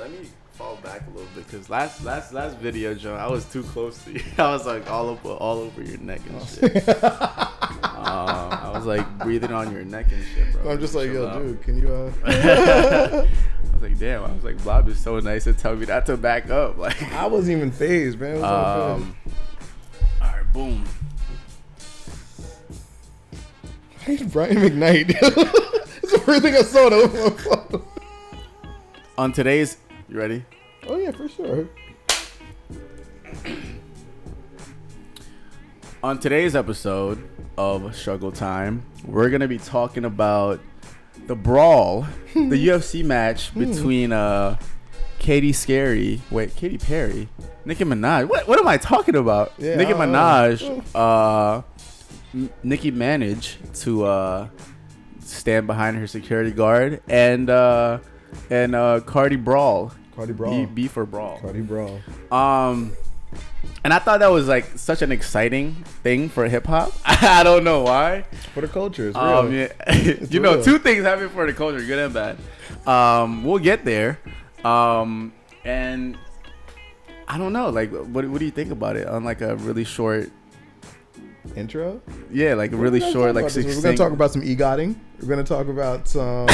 let me fall back a little bit because last last last video, Joe, I was too close to you. I was like all over all over your neck and shit. um, I was like breathing on your neck and shit, bro. I'm just like, yo, out. dude, can you? uh I was like, damn. I was like, Blob is so nice to tell me not to back up. Like, I wasn't even phased, man. It was all um, all right, boom. Hey, Brian McKnight. It's the first thing I saw. Though. On today's, you ready? oh yeah, for sure. On today's episode of Struggle Time, we're gonna be talking about the brawl, the UFC match between uh Katie Scary, wait, Katy Perry, Nicki Minaj. What what am I talking about? Yeah, Nicki don't Minaj, uh, Nicki managed to uh stand behind her security guard and uh and uh Cardi Brawl, Cardi B, Brawl. B for Brawl. Cardi Brawl. Um, and I thought that was like such an exciting thing for hip hop. I don't know why. For the culture, it's real. Um, yeah, you know, two things happen for the culture, good and bad. Um, we'll get there. Um, and I don't know, like, what, what do you think about it on like a really short, Intro. yeah, like We're really short, like this. We're gonna talk about some e-gotting. We're gonna talk about some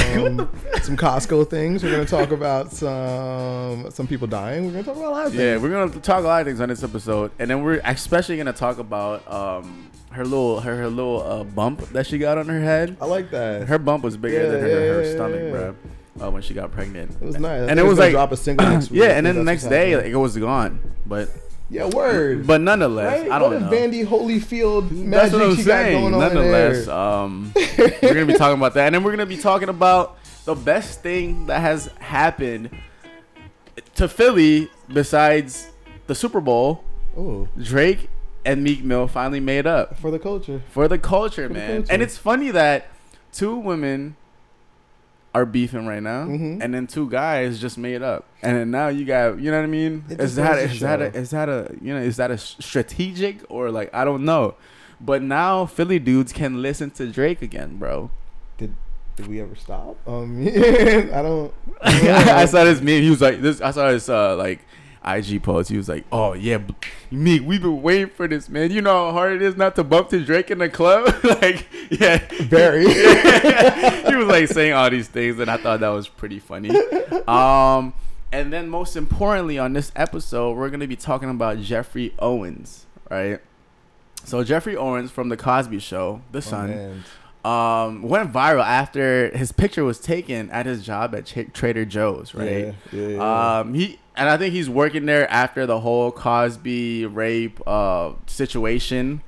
some Costco things. We're gonna talk about some some people dying. We're gonna talk about a lot of things. Yeah, we're gonna talk a lot of things on this episode, and then we're especially gonna talk about um her little her, her little uh, bump that she got on her head. I like that. Her bump was bigger Yeah, than her, yeah, her yeah, stomach, bro. Uh, when she got pregnant. it was nice. And it was like drop a single next week. yeah, and then the next day like, it was gone. But yeah, word. but nonetheless, right? I don't what know. Vandy Holyfield magic That's what I'm saying. got going on Nonetheless, um, we're gonna be talking about that, and then we're gonna be talking about the best thing that has happened to Philly besides the Super Bowl. Oh, Drake and Meek Mill finally made up for the culture. for the culture, For the man. culture. And it's funny that two women are beefing right now, Mhm. and then two guys just made up, and then now you got, you know what I mean? It Is that is that a, is that a you know is that a strategic or like I don't know, but now Philly dudes can listen to Drake again, bro. Did did we ever stop? Um, I don't. I saw this meme. He was like, this. I saw this uh like IG post. He was like, oh yeah, Meek, we've been waiting for this, man. You know how hard it is not to bump to Drake in the club. like, yeah, Very. he was like saying all these things, and I thought that was pretty funny. Um, and then most importantly, on this episode, we're gonna be talking about Geoffrey Owens, right? So Geoffrey Owens from the Cosby Show, The Sun Man. um, went viral after his picture was taken at his job at Ch- Trader Joe's, right? Yeah, yeah, yeah. Um, he and I think he's working there after the whole Cosby rape uh situation.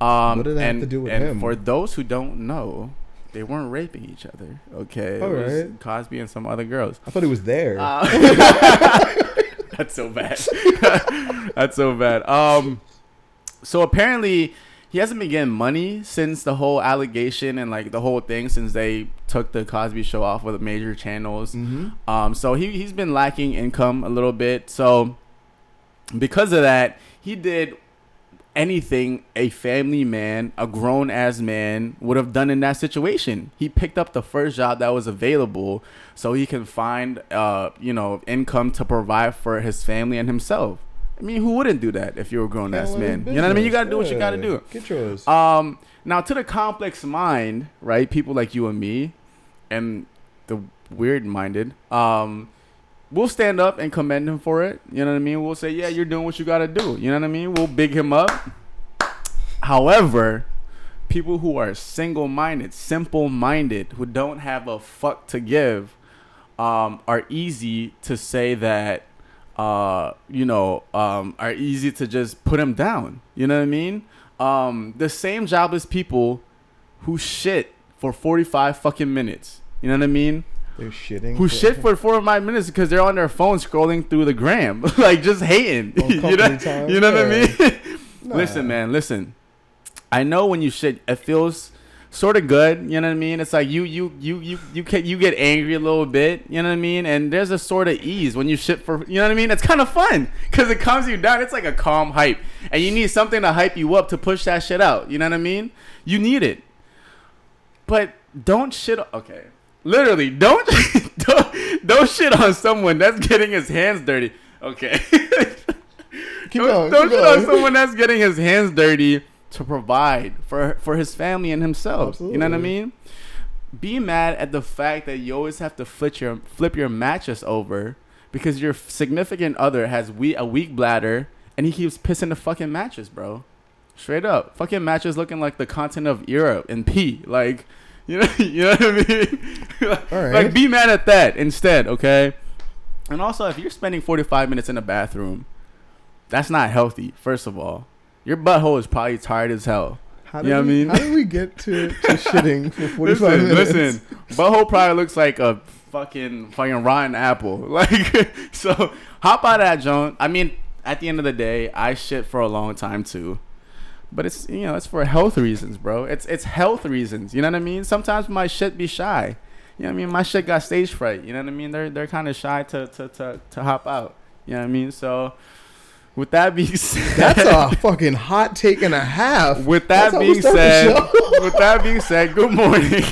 Um, What did that have to do with and him? for those who don't know, they weren't raping each other. Okay, All it was right. Cosby and some other girls. I thought he was there. Uh, that's so bad. that's so bad. Um, so apparently he hasn't been getting money since the whole allegation and like the whole thing since they took the Cosby Show off with the major channels. mm-hmm. Um, so he he's been lacking income a little bit. So because of that, he did anything a family man, a grown ass man would have done in that situation. He picked up the first job that was available so he can find uh, you know, income to provide for his family and himself. I mean, who wouldn't do that if you're a grown ass man? You know what I mean? You got to do what you got to do. Get yours. Um, now to the complex mind, right? People like you and me, and the weird minded, um, we'll stand up and commend him for it. You know what I mean? We'll say, yeah, you're doing what you got to do. You know what I mean? We'll big him up. However, people who are single minded, simple minded, who don't have a fuck to give, um, are easy to say that uh, you know, um, are easy to just put them down. You know what I mean? Um, the same jobless people who shit for 45 fucking minutes. You know what I mean? They're shitting. Who shit for four or five minutes because they're on their phone scrolling through the gram, like just hating. You know, time? you know what I mean? Nah. Listen, man, listen. I know when you shit, it feels sort of good. You know what I mean? It's like you you you you you can you get angry a little bit. You know what I mean? And there's a sort of ease when you shit for. You know what I mean? It's kind of fun because it calms you down. It's like a calm hype, and you need something to hype you up to push that shit out. You know what I mean? You need it, but don't shit. Okay, literally, don't don't don't shit on someone that's getting his hands dirty. Okay. Keep don't going. don't keep shit going. on someone that's getting his hands dirty to provide for for his family and himself. You know what I mean? Be mad at the fact that you always have to flip your flip your mattress over because your significant other has we a weak bladder and he keeps pissing the fucking mattress, bro. Straight up, fucking mattress looking like the continent of Europe and pee. Like, you know, you know what I mean? All right. Like, be mad at that instead, okay? And also, if you're spending 45 minutes in the bathroom, that's not healthy. First of all, your butthole is probably tired as hell. How You know what I we, mean? How did we get to, to shitting for 45 Listen, minutes? listen, butthole probably looks like a fucking fucking rotten apple. Like, so hop out of that joint. I mean, at the end of the day, I shit for a long time too. But it's you know it's for health reasons, bro. It's it's health reasons. You know what I mean? Sometimes my shit be shy. You know what I mean? My shit got stage fright. You know what I mean? They're they're kind of shy to, to to to hop out. You know what I mean? So with that being said, That's a fucking hot take and a half. with that That's being said, with that being said, good morning.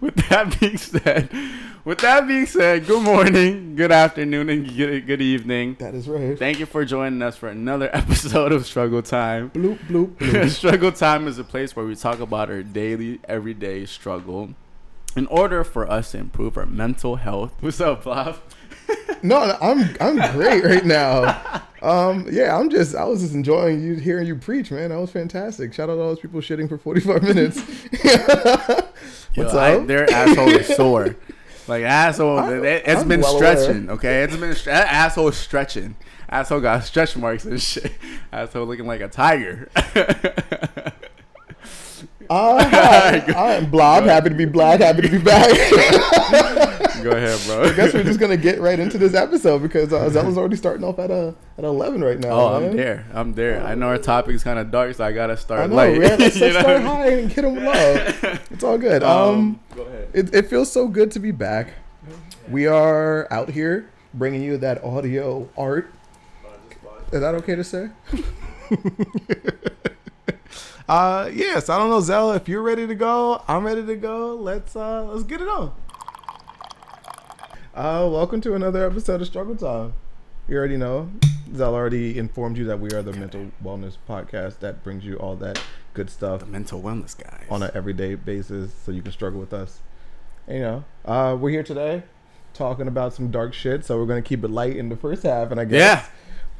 with that being said, with that being said, good morning, good afternoon, and good, good evening. That is right. Thank you for joining us for another episode of Struggle Time. Bloop, bloop, bloop. struggle Time is a place where we talk about our daily, everyday struggle in order for us to improve our mental health. What's up, Bob? No, I'm I'm great right now. Um, yeah, I'm just I was just enjoying you hearing you preach, man. That was fantastic. Shout out to all those people shitting for 45 minutes. What's Yo, I- up? their asshole is sore. Like asshole, I- it, has been well aware. stretching. Okay, it's been that asshole is stretching. Asshole got stretch marks and shit. Asshole looking like a tiger. Uh, hi, I'm Blob. Happy to be black. Happy to be back. Go ahead, bro. I guess we're just gonna get right into this episode because uh, Zella's already starting off at a at 11 right now. Oh, man. I'm there. I'm there. I know our topic's kind of dark, so I gotta start I know. light. man. Let's, let's start high and hit them low. It's all good. mean? Um, go ahead. it, it feels so good to be back. We are out here bringing you that audio art. Is that okay to say? uh, yes. I don't know, Zella. If you're ready to go, I'm ready to go. Let's uh, let's get it on. Uh, welcome to another episode of Struggle Time. You already know. Zella already informed you that we are the mental wellness podcast that brings you all that good stuff The mental wellness guys. on an everyday basis so you can struggle with us. And, you know, uh, we're here today talking about some dark shit, so we're gonna keep it light in the first half, and I guess yeah.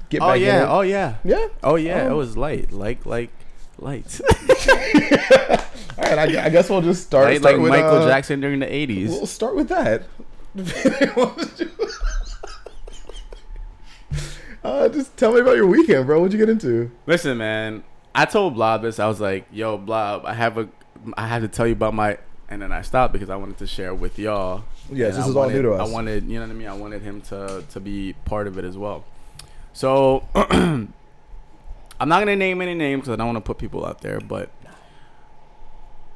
get Oh back yeah. in Oh yeah. Yeah. Oh yeah. Um, it was light. Like like light. All right, I, I guess we'll just start, light start like with, Michael uh, Jackson during the '80s. We'll start with that. uh, just tell me about your weekend, bro. What'd you get into? Listen, man. I told Blob this. I was like, "Yo, Blob, I have a, I have to tell you about my." And then I stopped because I wanted to share with y'all. Yes, And this I is all new to us. I wanted, you know what I mean. I wanted him to to be part of it as well. So I'm not gonna name any names because I don't want to put people out there. But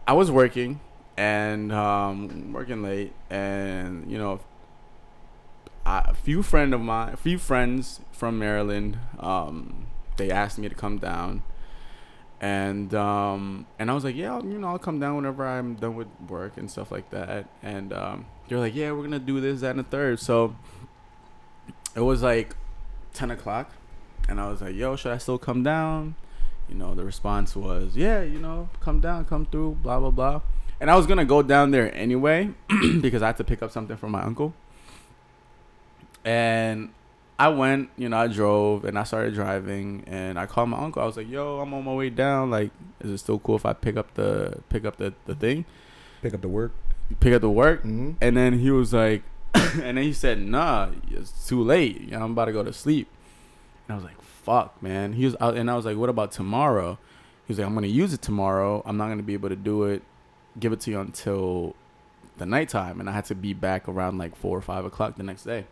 I was working and um, working late, and you know, I, a few friend of mine, a few friends from Maryland, um, they asked me to come down, and um, and I was like, yeah, you know, I'll come down whenever I'm done with work and stuff like that. And um, they're like, yeah, we're gonna do this, that, and the third. So it was like ten o'clock, and I was like, yo, should I still come down? You know, the response was, yeah, you know, come down, come through, blah blah blah. And I was gonna go down there anyway because I had to pick up something from my uncle. And I went, you know, I drove and I started driving and I called my uncle. I was like, "Yo, I'm on my way down. Like, is it still cool if I pick up the pick up the, the thing, Pick up the work. pick up the work?" Mm-hmm. And then he was like, and then he said, "Nah, it's too late. You know, I'm about to go to sleep." And I was like, "Fuck, man." He was, out, and I was like, "What about tomorrow?" He was like, "I'm gonna use it tomorrow. I'm not gonna be able to do it, give it to you until the nighttime." And I had to be back around like four or five o'clock the next day.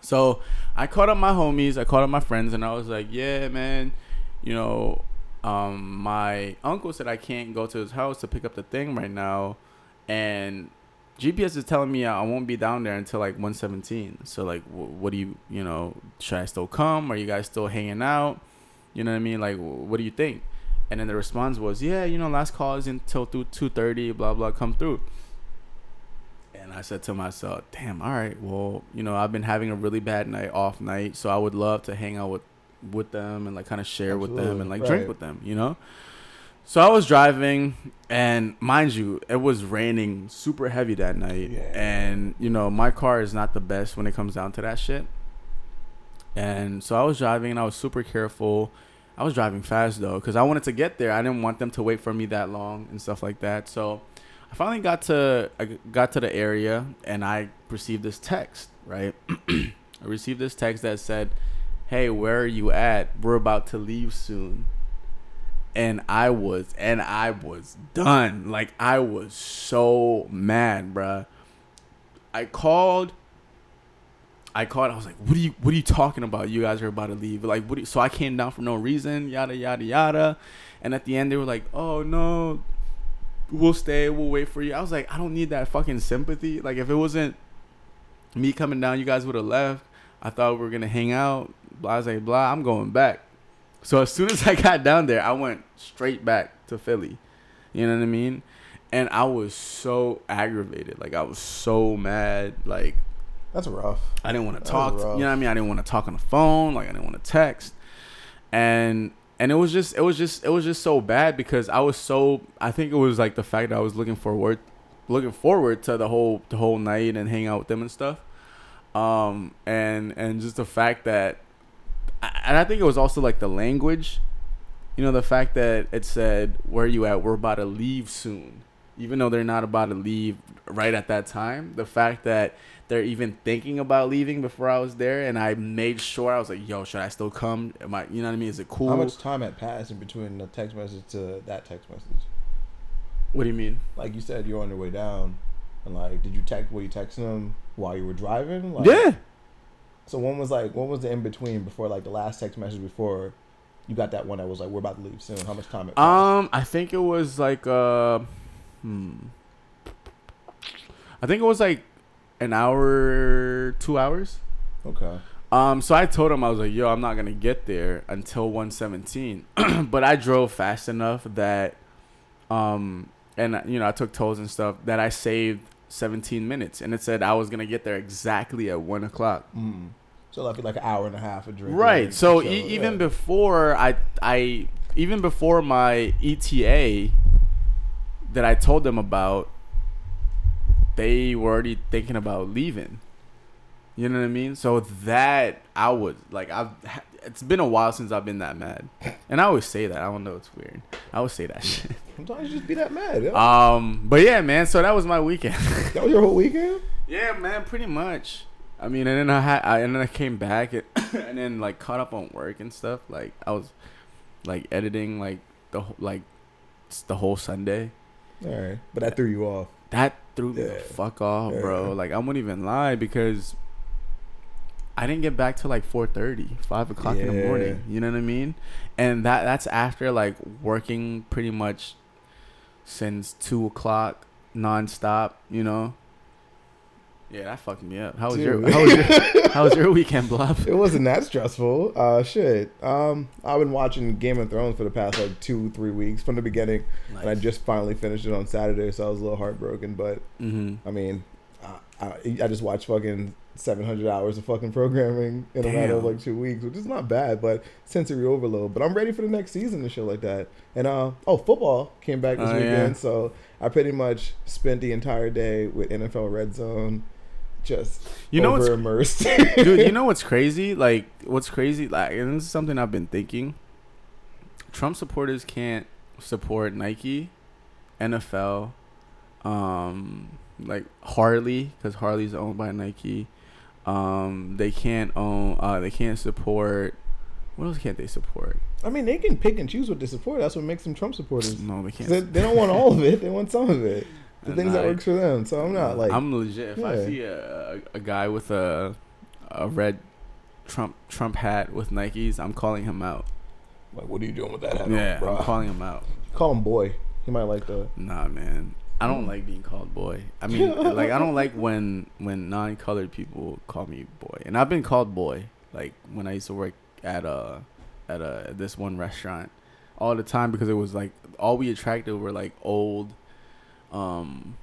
So I called up my homies, I called up my friends, and I was like, "Yeah, man, you know, um, my uncle said I can't go to his house to pick up the thing right now, and GPS is telling me I won't be down there until like 117. So like, wh- what do you, you know, should I still come? Are you guys still hanging out? You know what I mean? Like, wh- what do you think? And then the response was, yeah, you know, last call is until two thirty, blah blah, come through. And I said to myself, "Damn, all right. Well, you know, I've been having a really bad night, off night, so I would love to hang out with with them and like kind of share with them and like right. drink with them, you know." So I was driving, and mind you, it was raining super heavy that night, Yeah. and you know, my car is not the best when it comes down to that shit. And so I was driving, and I was super careful. I was driving fast though, because I wanted to get there. I didn't want them to wait for me that long and stuff like that. So I finally got to I got to the area, and I received this text. Right, I received this text that said, "Hey, where are you at? We're about to leave soon." And I was, and I was done. Like I was so mad, bruh. I called I called. I was like, "What are you? What are you talking about? You guys are about to leave. Like, what?" You, so I came down for no reason. Yada yada yada. And at the end, they were like, "Oh no, we'll stay. We'll wait for you." I was like, "I don't need that fucking sympathy. Like, if it wasn't me coming down, you guys would have left. I thought we were gonna hang out. Blah blah blah. I'm going back." So as soon as I got down there, I went straight back to Philly. You know what I mean? And I was so aggravated. Like I was so mad. Like That's rough. I didn't want to talk. was To, rough. you know what I mean? I didn't want to talk on the phone. Like I didn't want to text. And and it was just it was just it was just so bad because I was so I think it was like the fact that I was looking forward looking forward to the whole the whole night and hang out with them and stuff. Um and and just the fact that and I think it was also like the language. You know, the fact that it said, Where you at? We're about to leave soon. Even though they're not about to leave right at that time. The fact that they're even thinking about leaving before I was there and I made sure I was like, Yo, should I still come? Am I you know what I mean? Is it cool? How much time had passed in between the text message to that text message? what do you mean? Like you said, you're on your way down, and like, did you text? Were you texting them while you were driving? Like, yeah. So when was like, when was the in between before like the last text message before you got that one that was like, we're about to leave soon? How much time? It passed? Um, I think it was like uh, hmm. I think it was like an hour, two hours. okay. Um, so I told him I was like, "Yo, I'm not gonna get there until 117," but I drove fast enough that, um, and you know I took tolls and stuff that I saved 17 minutes, and it said I was gonna get there exactly at one o'clock. Mm. So like like an hour and a half of drinking. Right. So, So, e- even yeah. before I, I even before my ETA that I told them about, they were already thinking about leaving. You know what I mean? So that I was like, I've. It's been a while since I've been that mad, and I always say that. I don't know. It's weird. I always say that shit. sometimes you just be that mad. Yeah. Um, but yeah, man. So that was my weekend. that was your whole weekend. Yeah, man, pretty much. I mean, and then I had, I, and then I came back and, and then like caught up on work and stuff. Like I was, like editing like the like the whole Sunday. All right, but that threw you off. That threw me the fuck off, bro. Like I won't even lie because I didn't get back till like 4:30, 5 o'clock in the morning. You know what I mean? And that that's after like working pretty much since two o'clock nonstop. You know. Yeah, that fucked me up. How was your how was your, how was your weekend, Bluff? It wasn't that stressful. Uh, shit. Um, I've been watching Game of Thrones for the past like two, three weeks from the beginning, and I just finally finished it on Saturday, so I was a little heartbroken. But hmm I mean, I, I, I just watched fucking 700 hours of fucking programming in a matter of like two weeks, which is not bad, but sensory overload. But I'm ready for the next season and shit like that. And uh, oh, football came back this Oh, weekend, yeah. so I pretty much spent the entire day with NFL Red Zone, just You know over immersed. dude you know what's crazy like what's crazy like and this is something i've been thinking trump supporters can't support nike nfl um like Hurley because Hurley's owned by nike um they can't own uh they can't support what else can't they support I mean, they can pick and choose what they support. That's what makes them Trump supporters. no they can't They, they don't want all of it. They want some of it. The And things that works for them. So I'm not like i'm legit if i see a, a, a guy with a a red trump trump hat with nikes i'm calling him out like, what are you doing with that? Hat yeah on, bro? i'm calling him out Call him boy. He might like that. Nah, man. I don't like being called boy. I mean, like I don't like when when non-colored people call me boy. And I've been called boy like when I used to work at a at a this one restaurant all the time because it was like all we attracted were like old um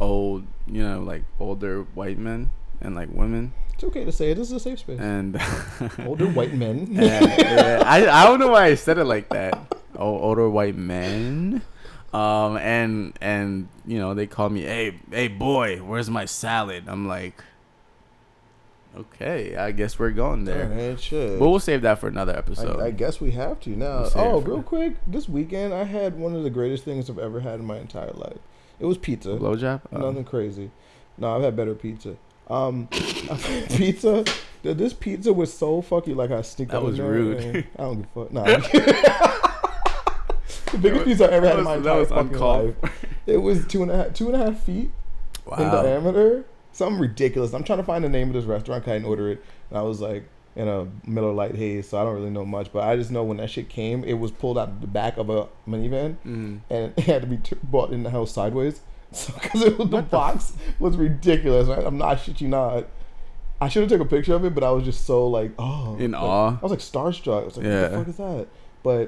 old, you know, like older white men and like women. It's okay to say it. This is a safe space. And Older white men. and, I I don't know why I said it like that. Oh, older white men. Um and and you know they call me hey hey boy where's my salad I'm like okay I guess we're going there shit. but we'll save that for another episode I, I guess we have to now. We'll oh, real quick, this weekend I had one of the greatest things I've ever had in my entire life. It was pizza. blowjob oh. Nothing crazy. No, I've had better pizza. Um, pizza. th- This pizza was so fucky. Like I sneaked That was rude. I don't give a fuck. Nah. The biggest pizza I ever had in my was- entire was fucking uncalled life. It was two and a half, two and a half feet in diameter. Something ridiculous. I'm trying to find the name of this restaurant. I didn't order it, and I was like in a Miller Lite haze, so I don't really know much. But I just know when that shit came, it was pulled out of the back of a minivan, mm. and it had to be t- brought in the house sideways. So because the What the box was ridiculous. Right? I'm not shit you not. I should have took a picture of it, but I was just so like, oh, In like, awe? I was like starstruck. I was like, Yeah. what the fuck is that? But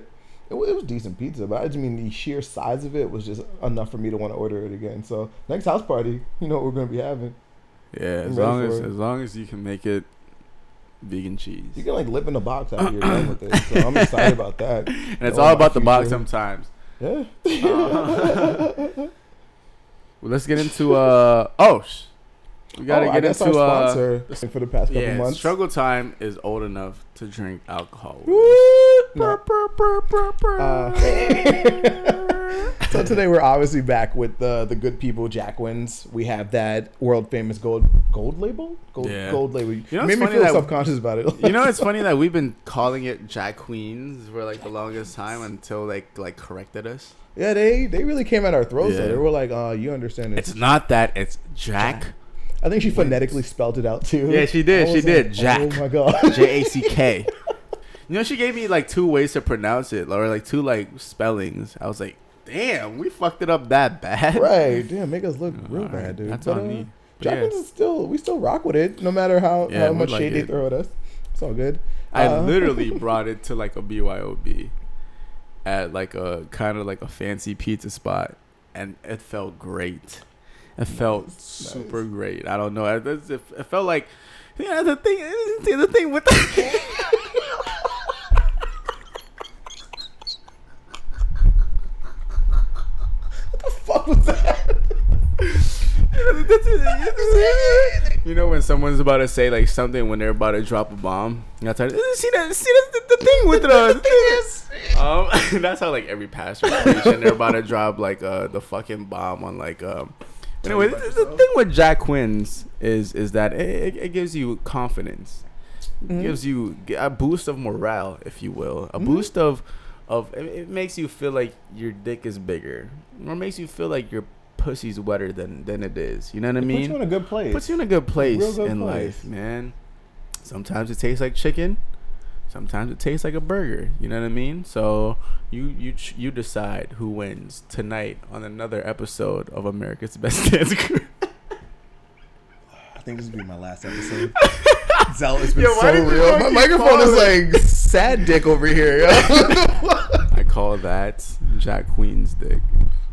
it, it was decent pizza. But I just mean the sheer size of it was just enough for me to want to order it again. So next house party, you know what we're gonna be having. Yeah as long as it. as long as you can make it vegan cheese You can like lip in the box after you're done with it. So I'm excited about that. and it's all about the box sometimes Yeah. Uh, well, let's get into uh oh sh- we gotta oh, get into our uh for the past couple yeah months. struggle time is old enough to drink alcohol No. Uh, so today we're obviously back with the the good people Jacquin's. We have that world famous gold gold label, gold Yeah. gold label. know, You it's made me funny feel self conscious about it. you know it's funny that we've been calling it jack queens for like the longest time until like like corrected us yeah, they they really came at our throats. though. Yeah. They were like, "Uh, you understand it." it's not that it's jack I think she phonetically spelled it out too. Yeah, she did, she was did, Jack. Oh my god. j-a-c-k you know she gave me like two ways to pronounce it or like two like spellings i was like damn we fucked it up that bad right? Damn, make us look real bad, dude. that's But, on uh, me yeah. is still we still rock with it, no matter how Yeah, how much like shade they throw at us. It's all good. I Uh, literally brought it to like a BYOB at like a kind of like a fancy pizza spot, and it felt great. It felt Nice, super great. I don't know. It, it, it felt like yeah. The thing, the thing with the. fuck was that? you know when someone's about to say like something when they're about to drop a bomb. That's how, see that see that the, the thing with the, the thing. Is. Um, that's how like every pastor preach and they're about to drop like uh the fucking bomb on like um. Anyway, the, the thing with Jack Quinn's is is that it, it, gives you confidence, Mhm. gives you a boost of morale, if you will, a Mhm. boost of of it, it makes you feel like your dick is bigger, or makes you feel like your pussy's wetter than than it is. You know what I mean? puts you in a good place. puts you in a good place Real good in place. life, man. Sometimes it tastes like chicken. Sometimes it tastes like a burger. You know what I mean? So you you you decide who wins tonight on another episode of America's Best Dance Crew. I think this will be my last episode. Zell, it's been Yo, so real. My microphone is it? like sad dick over here. yo. I call that Jack Queen's dick.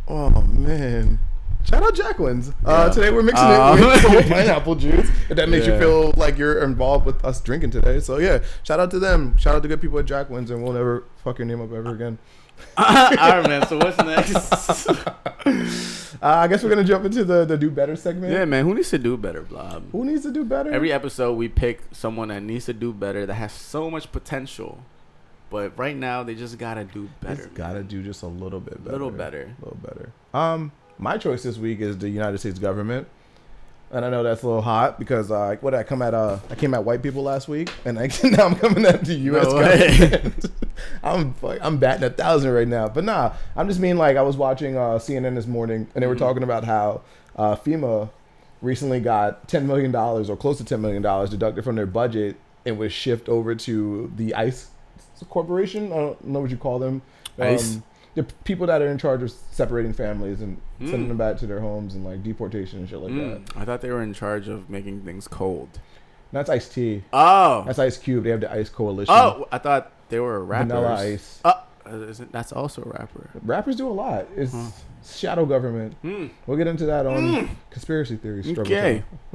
oh man. Shout out Jacqueline's. Uh, Yeah. today we're mixing Uh, it with some pineapple juice. If that makes you feel like you're involved with us drinking today. So yeah, shout out to them. Shout out to good people at Jacqueline's and we'll never fuck your name up ever again. All right, man. So what's next? Uh, I guess we're gonna jump into the, the do better segment. yeah, man. Who needs to do better, Blob? Who needs to do better? Every episode, we pick someone that needs to do better, that has so much potential, but right now they just gotta do better. Gotta do just a little bit better. A Little better. A little better. Um, my choice this week is the United States government, and I know that's a little hot because uh, what I come at? Uh, I came at white people last week, and I, now I'm coming at the U.S. No government. I'm I'm batting a thousand right now, but nah, I'm just mean like I was watching uh, CNN this morning, and they were Mhm. talking about how uh, FEMA recently got ten million dollars or close to ten million dollars deducted from their budget and was shipped over to the ICE corporation. I don't know what you call them. ICE? The people that are in charge of separating families and Mm. sending them back to their homes and like deportation and shit like that. Mm, I thought they were in charge of making things cold. That's Ice T. Oh, That's Ice Cube. They have the Ice Coalition. oh, I thought they were rappers. Vanilla Ice. Uh, isn't that's also a rapper. Rappers do a lot. It's Huh. shadow government. Hmm. We'll get into that on conspiracy theories. struggle Okay.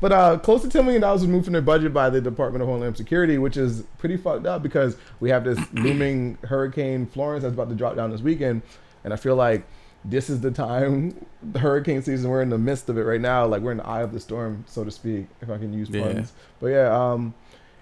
but uh, close to ten million dollars was moved from their budget by the Department of Homeland Security, which is pretty fucked up because we have this looming Hurricane Florence that's about to drop down this weekend, and I feel like this is the time, the hurricane season. We're in the midst of it right now. Like we're in the eye of the storm, so to speak, if I can use Yeah. puns. But yeah, um,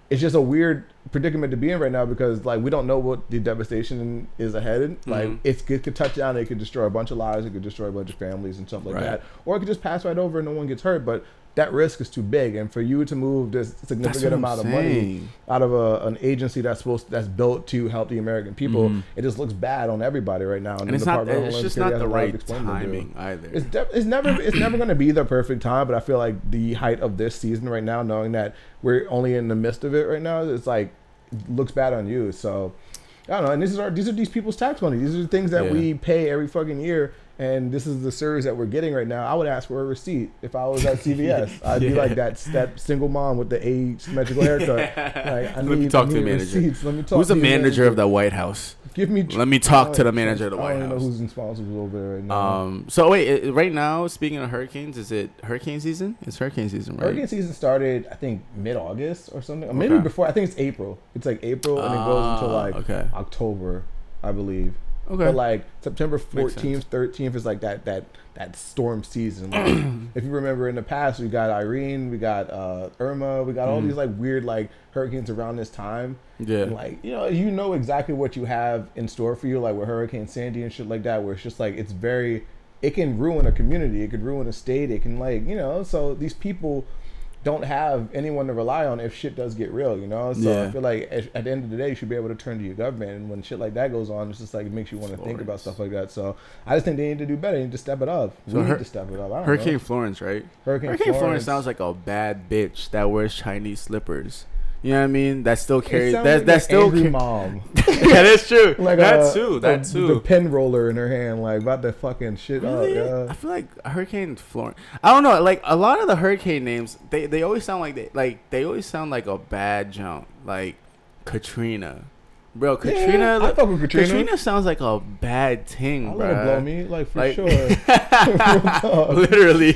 it's just a weird predicament to be in right now because like we don't know what the devastation is ahead. Like Mhm. it's, it could touch down, it could destroy a bunch of lives, it could destroy a bunch of families and stuff like Right. that, or it could just pass right over and no one gets hurt. But that risk is too big, and for you to move this significant amount of money out of a, an agency that's supposed that's built to help the American people, Mhm. it just looks bad on everybody right now. And the it's not. It's just not the a lot of right timing either. It's def- it's never it's never going to be the perfect time, but I feel like the height of this season right now, knowing that we're only in the midst of it right now, it's like looks bad on you. So I don't know. And this is our these are these people's tax money. These are the things that Yeah. we pay every fucking year. And this is the service that we're getting right now. I would ask for a receipt if I was at CVS. I'd be like that that single mom with the asymmetrical haircut. Like, I Let me need- talk I to the manager. receipts. Let me talk Who's the manager manager of the White House? Give me. Let me talk to the manager of the I White don't even know House. who's responsible over there right now. Um. So wait, i- right now, speaking of hurricanes, is it hurricane season? It's hurricane season, right? Hurricane season started, I think, mid August or something. Maybe Okay. before. I think it's April. It's like April and it goes until Ah, like okay. October, I believe. Okay. But like September fourteenth, thirteenth is like that that that storm season. Like, if you remember in the past, we got Irene, we got uh, Irma, we got all Mhm. these like weird like hurricanes around this time. yeah. And like you know, you know exactly what you have in store for you, like with Hurricane Sandy and shit like that, where it's just like it's very, it can ruin a community, it could ruin a state, it can like you know, so these people don't have anyone to rely on if shit does get real, you know. So Yeah. I feel like at, at the end of the day, you should be able to turn to your government, and when shit like that goes on, it's just like it makes you want to think about stuff like that. So I just think they need to do better. They need to step it up. So we Hur- need to step it up. I don't Hurricane know. Florence, right? Hurricane, Hurricane Florence. sounds like a bad bitch that wears Chinese slippers. You know what I mean? That still It carries. sounds That like that still. angry ca- mom. yeah, that's true. like that uh, too. That the, too. The pen roller in her hand, like about to fucking shit Really? up. I feel like Hurricane Florence. I don't know. Like a lot of the hurricane names, they, they always sound like they like they always sound like a bad jump. Like Katrina, bro. Katrina. Yeah, I fuck with Katrina. Katrina sounds like a bad thing, I bro. let it blow me, like for Like- sure. Literally.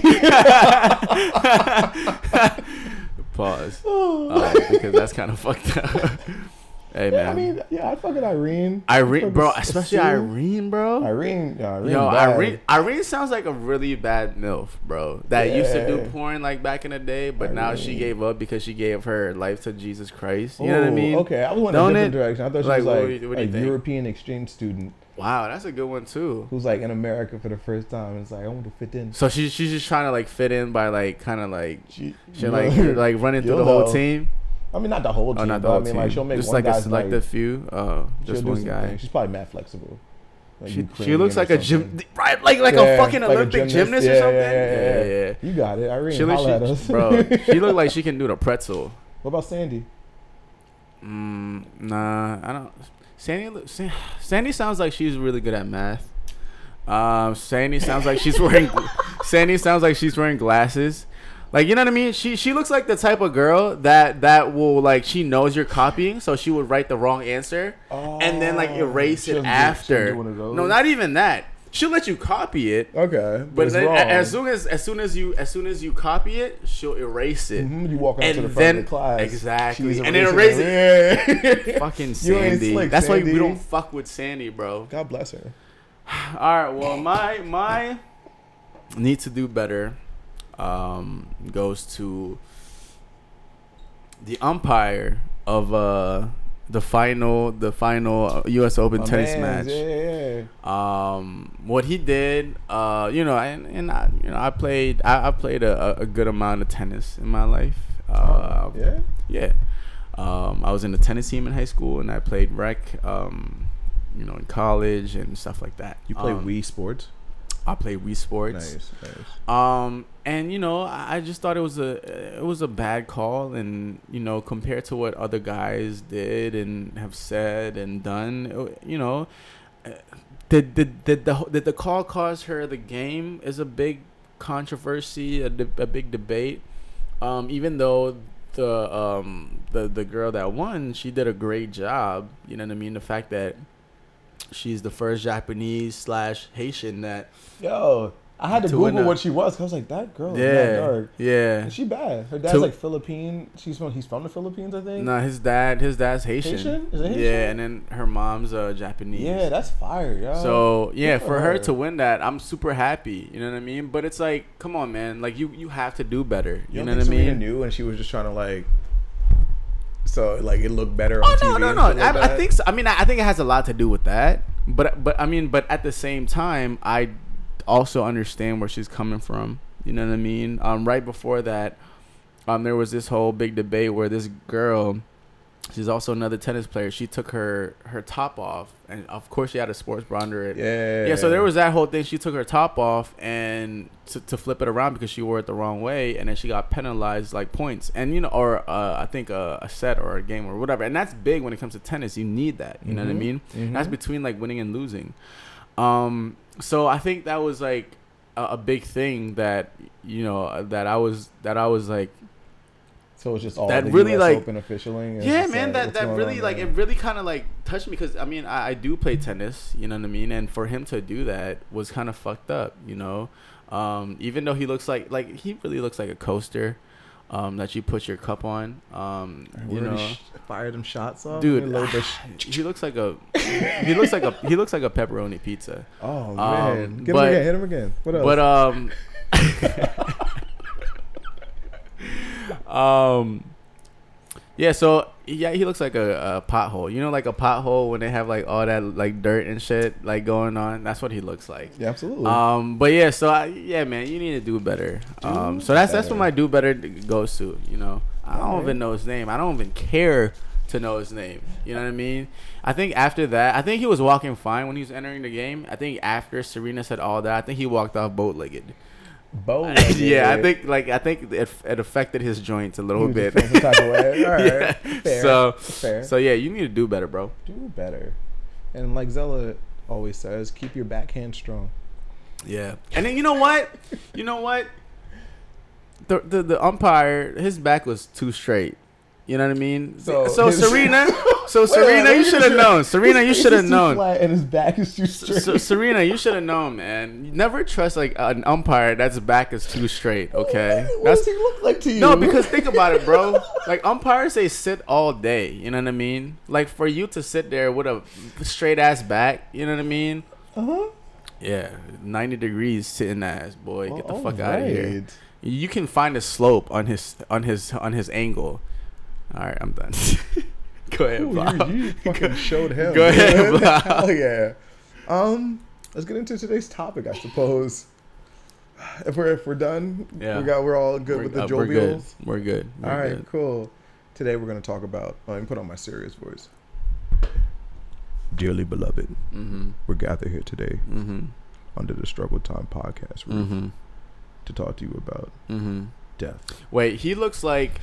Pause. Uh, because that's kind of fucked up. hey man. I mean, yeah, I fucking Irene. Irene, bro, especially Sue. Irene, bro. Irene, yeah, Irene. Yo, bad. Irene, Irene sounds like a really bad MILF, bro. That used to do porn like back in the day, but now she gave up because she gave her life to Jesus Christ. You know what I Oh, mean? Okay, I was going in a Don't different it? direction. I thought she Like, was like you- what a think? European exchange student Wow, that's a good one too. who's like in America for the first time. It's like I want to fit in. So she she's just trying to like fit in by like kind of like She, she like like running through the whole know. team. I mean, not the whole team. Oh, not the whole I mean, team. like she'll make just one like a selective like, few. Oh, just one guy. things. She's probably mad flexible. Like She, she looks like a gym, right? Like like Yeah, a fucking like a Olympic gymnast, or Yeah, something. Yeah, yeah, yeah. You got it, Irene. She look, holla at she, us. bro. She look like she can do the pretzel. what about Sandy? Mm, nah, I don't. Sandy, Sandy sounds like she's really good at math. Um, Sandy sounds like she's wearing. Sandy sounds like she's wearing glasses. Like you know what I mean? She she looks like the type of girl that that will like she knows you're copying, so she would write the wrong answer and then like erase Oh, it after. she'll do one of those. No, not even that. She'll let you copy it, Okay, but it's then wrong. as soon as as soon as you as soon as you copy it, she'll erase it. Mhm, you walk up and to the front then- of the class, exactly, and then erase Yeah. Fucking Sandy. slick, That's why we don't fuck with Sandy, bro. God bless her. All right, well, my my need to do better um, goes to the umpire of uh the final the final U.S. Open My tennis mans, match. Yeah, yeah, yeah. Um, what he did, uh, you know, and, and I, you know, I played I, I played a, a good amount of tennis in my life. Uh, Oh, yeah. yeah. Um, I was in the tennis team in high school, and I played rec. Um, you know, in college and stuff like that. You play um, Wii Sports. I play Wii Sports. Nice, nice. Um, and you know, I just thought it was a it was a bad call, and you know, compared to what other guys did and have said and done, you know, uh, did did did the did the call cause her the game is a big controversy, a, de- a big debate. Um, even though the um the the girl that won, she did a great job. You know what I mean? The fact that she's the first Japanese slash Haitian that Yo, I had to, To Google what she was. 'cause I was like, that girl is yeah dark. yeah. And she bad. Her dad's To- like Philippine. She's from. He's from the Philippines, I think. No, his dad his dad's Haitian. Haitian? Is it Haitian? Yeah, and then her mom's uh Japanese. Yeah, that's fire, yo. So yeah, for for her her. to win that, I'm super happy. You know what I mean? But it's like, come on, man. Like you, you have to do better. You, you, know what I mean? knew, and she was just trying to like. So like it looked better Oh on no, TV. no, no. I, I think. So. I mean, I I think it has a lot to do with that. But, but I mean, but at the same time, I also understand where she's coming from. You know what I mean? Um, right before that, um, there was this whole big debate where this girl, she's also another tennis player. She took her her top off, and of course, she had a sports bra under it. Yeah. Yeah, so there was that whole thing. She took her top off and to, to flip it around because she wore it the wrong way, and then she got penalized like points, and you know, or uh, I think a, a set or a game or whatever. And that's big when it comes to tennis. You need that. You know what I Mhm, mean? That's mhm. between like winning and losing. Um, so I think that was like a, a big thing that you know that I was that I was like So it's just all that really, US like- Open officialing. yeah, man, like, that that really like there? it really kind of like touched me because I mean I, I do play tennis, you know what I mean, and for him to do that was kind of fucked up, you know. Um, even though he looks like like he really looks like a coaster, um, that you put your cup on, um, you know, sh- fire them shots off. dude, sh- he looks like a he looks like a he looks like a pepperoni pizza. oh man, um, get but- him again. Hit him again. What else? But um, um, yeah. So yeah, he looks like a, a pothole. You know, like a pothole when they have like all that like dirt and shit like going on. That's what he looks like. yeah, absolutely. Um, but yeah, so I, yeah, man, you need to do better. Um, so that's that's what my do better goes to. You know, I don't Alright. even know his name. I don't even care to know his name. You know what I mean? I think after that, I think he was walking fine when he was entering the game. I think after Serena said all that, I think he walked off boat legged. Yeah, I think like I think it, it affected his joints a little bit. some type of way. All right, Yeah. fair. So fair. so yeah, you need to do better, bro. do better. And like Zella always says, keep your backhand strong. Yeah. And then you know what? You know what? The the, the umpire, his back was too straight. You know what I mean? So So, Serena, so Serena, you should have known. Serena, you should have face is too known. flat and his back is too straight. So, Serena, you should have known, man. You never trust like an umpire that's back is too straight. Okay, What, what does he look like to you? no, because think about it, bro. Like umpires, they sit all day. You know what I mean? Like for you to sit there with a straight ass back, you know what I mean? uh huh. Yeah, ninety degrees sitting ass, boy. Get the All fuck out of here. You can find a slope on his on his on his angle. All right, I'm done. Go ahead, Ooh, Bob. you, you fucking showed him. Go ahead. Bob. Hell yeah. Um, let's get into today's topic, I suppose. If we're if we're done, Yeah. we got we're all good We're, with the uh, we're good. We're good. We're All right, good. cool. Today we're gonna talk about. Let me put on my serious voice. Dearly beloved, Mm-hmm. we're gathered here today Mm-hmm. under the Struggle Time podcast Mm-hmm. to talk to you about Mm-hmm. Death. Wait, he looks like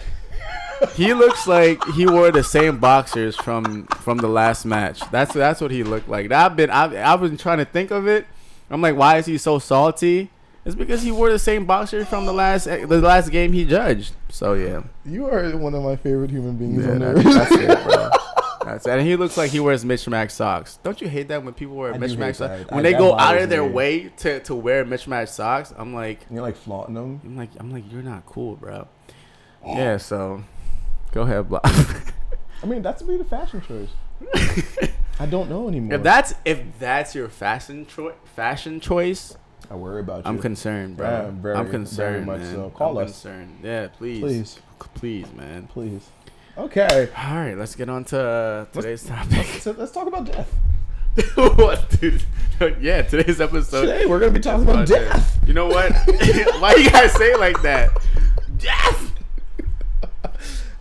he looks like he wore the same boxers from from the last match. That's that's what he looked like. I've been I've, I've been trying to think of it. I'm like, why is he so salty? It's because he wore the same boxers from the last eh, the last game he judged. So yeah, You are one of my favorite human beings yeah on that- earth. that's it, bro. That's it. And he looks like he wears mismatched socks. Don't you hate that when people wear I do hate mismatched socks? When I- they go out of their me. way to, to wear mismatched socks, I'm like, You're like flaunting them. I'm like, I'm like, you're not cool, bro. Yeah. So, go ahead, Block. I mean, that's be the fashion choice. I don't know anymore. if that's if that's your fashion choice, fashion choice, I worry about you. I'm concerned, bro. Yeah, very- I'm very concerned, much man. so. Call I'm us. concerned. Yeah, please, Please, please, man. please. Okay. All right, let's get on to uh, today's topic. So let's talk about death. what, dude? yeah, today's episode. Today we're gonna be talking about about death. it. You know what? Why you guys say it like that? Death.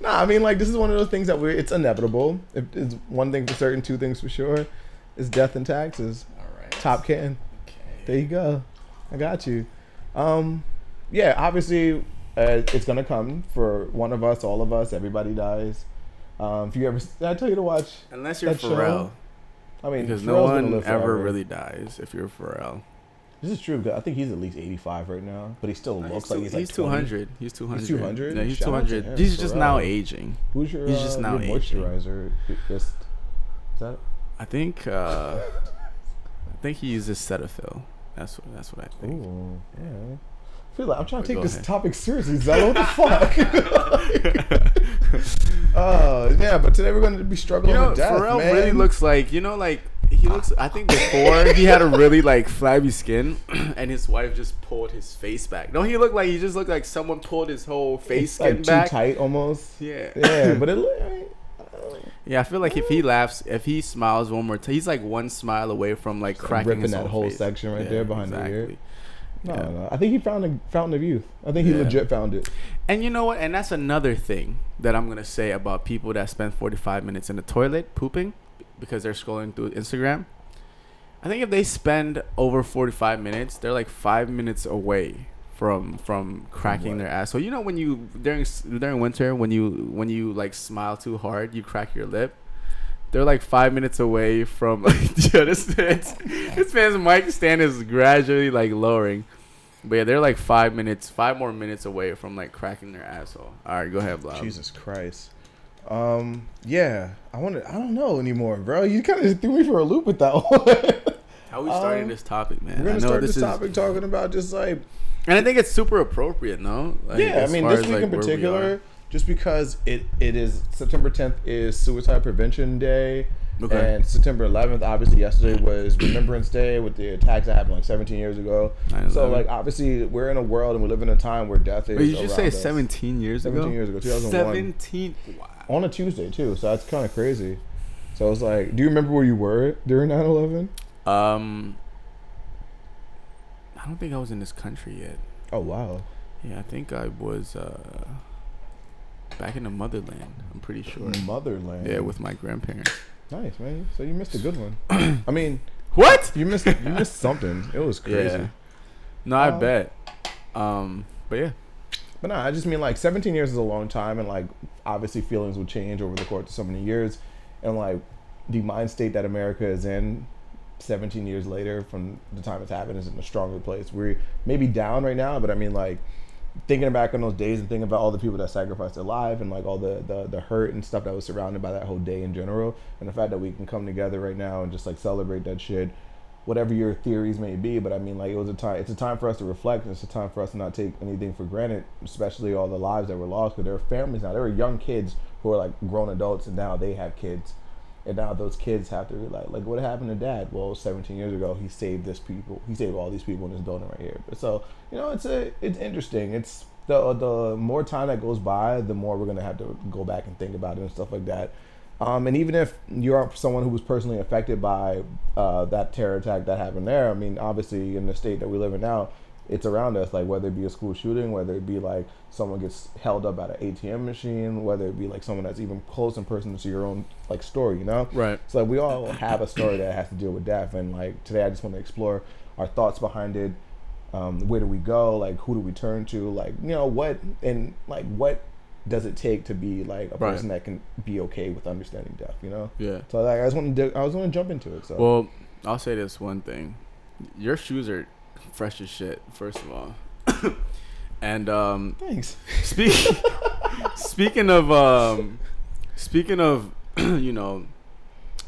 Nah, I mean like this is one of those things that we it's inevitable. If it's one thing for certain, two things for sure, is death and taxes. All right. Top can. Okay. There you go. I got you. Um, yeah, obviously, uh, it's gonna come for one of us, all of us. Everybody dies. Um, if you ever, did I tell you to watch? Unless you're That show? Pharrell, I mean, because no Pharrell's gonna one ever forever. really dies if you're Pharrell. This is true. I think he's at least 85 right now, but he still Nah, looks he's like two- he's like he's 20. 200. He's 200. 200? Yeah, he's Shout 200. him, He's just real. now aging. Who's your, He's just uh, now your aging. moisturizer? Just, is that I think. Uh, I think he uses Cetaphil. That's what. That's what I think. Ooh, yeah. Feel like I'm trying to take go this ahead. topic seriously. Zello, what the fuck? uh, yeah, but today we're going to be struggling You know, with death, Pharrell man. really looks like you know, like he looks. I think before he had a really like flabby skin, and his wife just pulled his face back. No, he looked like he just looked like someone pulled his whole face It's, skin like back. too tight almost. Yeah, Yeah, but it. look- I mean, uh, yeah. I feel like if he laughs, if he smiles one more time, he's like one smile away from like cracking ripping that whole face. section right there behind the ear. No, Yeah. no, I think he found a fountain of youth. I think he Yeah. legit found it. And you know what? And that's another thing that I'm gonna say about people that spend 45 minutes in the toilet pooping because they're scrolling through Instagram. I think if they spend over 45 minutes, they're like five minutes away from from cracking what? their ass. So you know when you during during winter when you when you like smile too hard, you crack your lip. They're like five minutes away from. yeah, this man's this man's mic stand is gradually like lowering. But yeah, they're like five minutes, five more minutes away from like cracking their asshole. All right, go ahead, Blob. Jesus Christ. Um, yeah, I want to. I don't know anymore, bro. You kind of threw me for a loop with that one. How we starting Um, this topic, man? We're I gonna know start this this is, topic talking about just like and I think it's super appropriate, no? Like, yeah. I mean, this week like, in where we particular, are. Just because it it is September 10th is Suicide Prevention Day. Okay. And September 11th, obviously, yesterday was Remembrance Day with the attacks that happened like 17 years ago. 9/11. So, like, obviously, we're in a world and we live in a time where death is. Wait, did you just say us. 17 years ago? 17 years ago, 2001. 17. Wow. on a Tuesday too, so that's kind of crazy. So it's like, do you remember where you were during 9/11? Um, I don't think I was in this country yet. Oh wow, Yeah, I think I was uh back in the motherland. I'm pretty sure. motherland. Yeah, with my grandparents. nice man. So you missed a good one. I mean, What? you missed you missed something. It was crazy. Yeah. No, I Um, bet. Um, but yeah. But no, I just mean like 17 years is a long time, and like obviously feelings will change over the course of so many years, and like the mind state that America is in 17 years later from the time it's happened is in a stronger place. We're maybe down right now, but I mean like thinking back on those days and thinking about all the people that sacrificed their life and like all the, the the hurt and stuff that was surrounded by that whole day in general, and the fact that we can come together right now and just like celebrate that shit whatever your theories may be, but I mean, like it was a time. It's a time for us to reflect. It's a time for us to not take anything for granted, especially all the lives that were lost. Because there are families now. There are young kids who are like grown adults, and now they have kids, and now those kids have to be like, like what happened to dad? Well, 17 years ago, he saved this people. He saved all these people in this building right here. But So you know, it's a it's interesting. It's the the more time that goes by, the more we're gonna have to go back and think about it and stuff like that. Um, and even if you're someone who was personally affected by uh, that terror attack that happened there, I mean, obviously in the state that we live in now, it's around us. Like whether it be a school shooting, whether it be like someone gets held up at an ATM machine, whether it be like someone that's even close in person to your own like story, you know? Right. So like, we all have a story that has to deal with death, and like today, I just want to explore our thoughts behind it. Um, where do we go? Like, who do we turn to? Like, you know, what and like what does it take to be like a Right. person that can be okay with understanding death? You know. Yeah. So like, I just want to I was going to jump into it. So Well, I'll say this one thing. Your shoes are fresh as shit, first of all. and um thanks. speak, speaking of um speaking of you know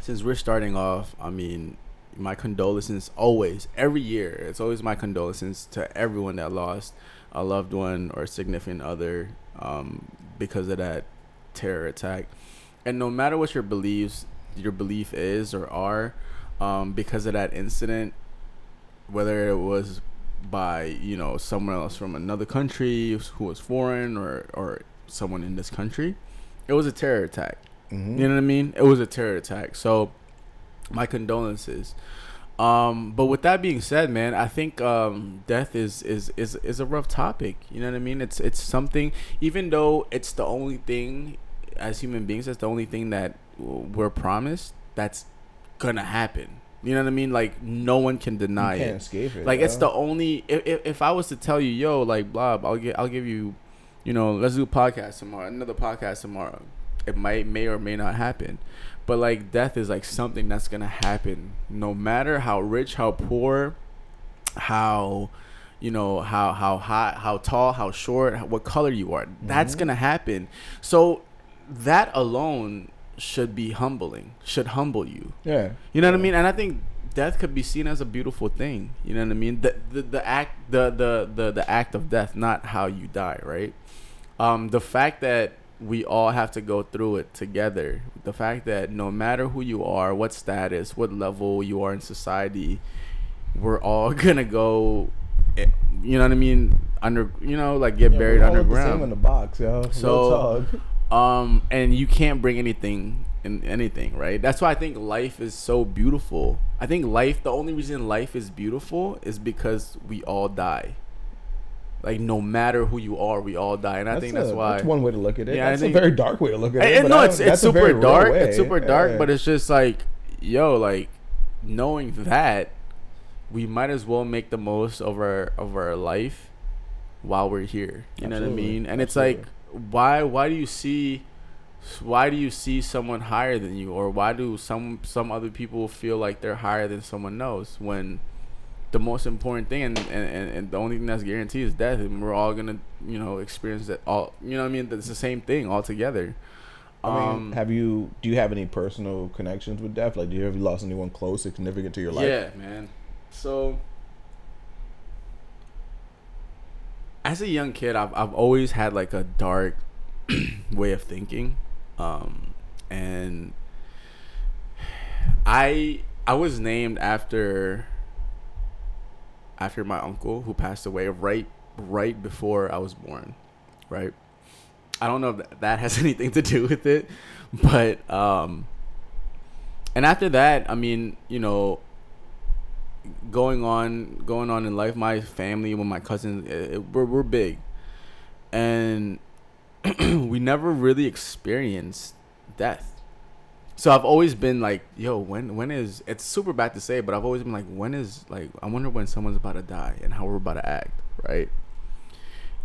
since we're starting off, I mean my condolences always every year. It's always my condolences to everyone that lost a loved one or a significant other um, because of that terror attack. And no matter what your beliefs, your belief is or are, um, because of that incident, whether it was by you know someone else from another country who was foreign or or someone in this country, it was a terror attack. Mhm. You know what I mean? It was a terror attack. So my condolences. Um, but with that being said, man, I think um, death is, is is is a rough topic. You know what I mean? It's it's something. Even though it's the only thing, as human beings, that's the only thing that we're promised. That's gonna happen. You know what I mean? Like no one can deny you it can't escape it. like it's the only if, if, if I was to tell you, yo, like blob, I'll get I'll give you, you know, let's do a podcast tomorrow, another podcast tomorrow. It might may or may not happen. But like death is like something that's gonna happen no matter how rich, how poor, how you know how how high how tall how short what color you are that's Mhm. gonna happen so that alone should be humbling should humble you Yeah. you know what I mean? And I think death could be seen as a beautiful thing. You know what I mean? The the, the act the, the the the act of death, not how you die, right? Um, the fact that we all have to go through it together. The fact that no matter who you are, what status, what level you are in society, we're all gonna go. eh, You know what I mean? Under you know, like get Yeah, buried we all look the underground. same in the box, yo. So- So, um and you can't bring anything in anything right? That's why i think life is so beautiful. I think life the only reason life is beautiful is because we all die. Like no matter who you are we all die. And i think that's why That's one way to look at it. Yeah, that's think- a very dark way to look at it. and no it's, it's that's a super dark. it's super dark Yeah. but it's just like yo like knowing that we might as well make the most of our of our life while we're here. You know what i mean? And it's like why why do you see why do you see someone higher than you or why do some some other people feel like they're higher than someone else when the most important thing and, and, and the only thing that's guaranteed is death and we're all gonna you know experience that all you know what i mean it's the same thing all together I mean, um have you? Do you have any personal connections with death? Like, do you have you lost anyone close, significant to your life? Yeah, man. So as a young kid, I've I've always had like a dark way of thinking. Um and I I was named after after my uncle who passed away right right before I was born, right? I don't know if that, has anything to do with it, but um and after that, I mean, you know, going on going on in life, my family with my cousins, it, it- we're we're big, and we never really experienced death. So I've always been like, yo, when when is it's super bad to say, but I've always been like, when is like I wonder when someone's about to die and how we're about to act, right?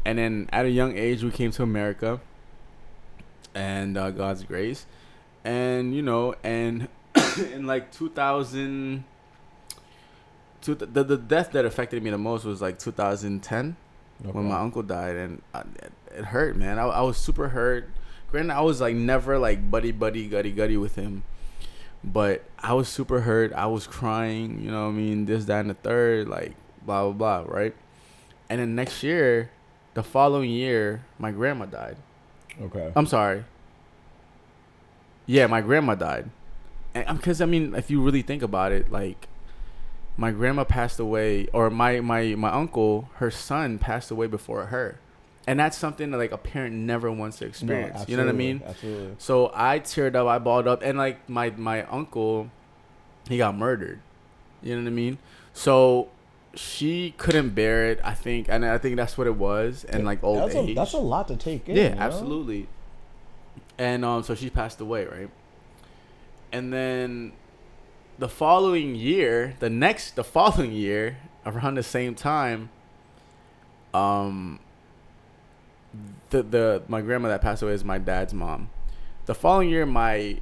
And then at a young age, we came to America, and uh, God's grace, and you know, and in like 2000, two, the the death that affected me the most was like 2010 Okay. when my uncle died, and I, it, hurt, man. I, I was super hurt. Granted, I was like never like buddy buddy gutty gutty with him, but I was super hurt. I was crying, you know what I mean? This, that, and the third, like blah blah blah, right? And then next year, the following year, my grandma died. Okay. I'm sorry. Yeah, my grandma died, and because I mean, if you really think about it, like my grandma passed away, or my my my uncle, her son passed away before her, and that's something that like a parent never wants to No, experience. you know what I mean? Absolutely. So I teared up, I balled up, and like my my uncle, he got murdered. You know what I mean? So she couldn't bear it. I think, and I think that's what it was, and like old that's age. A, that's a lot to take in. Yeah, you know? absolutely. And um, so she passed away, right? And then the following year, the next, the following year, around the same time, um, the the my grandma that passed away is my dad's mom. The following year, my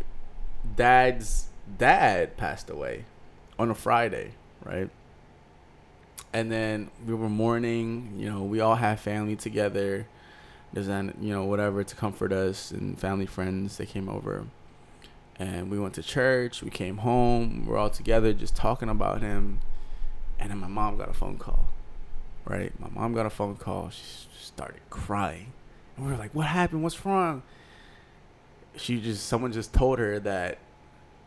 dad's dad passed away on a Friday, right? And then we were mourning. You know, we all had family together. There's an you know whatever to comfort us and family friends. They came over, and we went to church. We came home. We're all together, just talking about him. And then my mom got a phone call. Right, my mom got a phone call. She started crying, and we were like, "What happened? What's wrong?" She just someone just told her that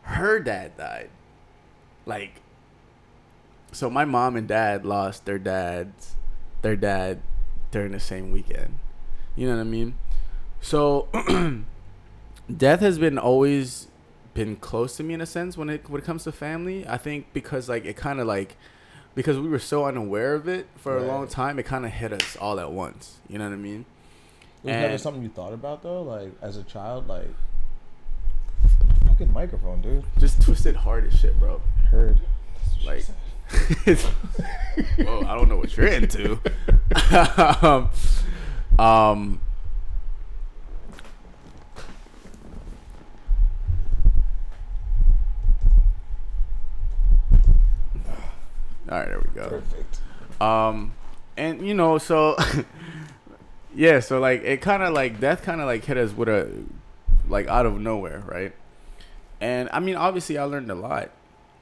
her dad died. Like, so my mom and dad lost their dads, their dad during the same weekend. You know what I mean? So death has been always been close to me in a sense when it when it comes to family. I think because like it kind of like because we were so unaware of it for a long time, it kind of hit us all at once. You know what I mean? Was never And- something you thought about though, like as a child, like fucking microphone, dude. Just twisted hard as shit, bro. Heard. Like, whoa, I don't know what you're into. um, um, All right, there we go. Perfect. Um, and you know, so yeah, so like it kind of like death kind of like hit us with a like out of nowhere, right? And I mean, obviously, I learned a lot.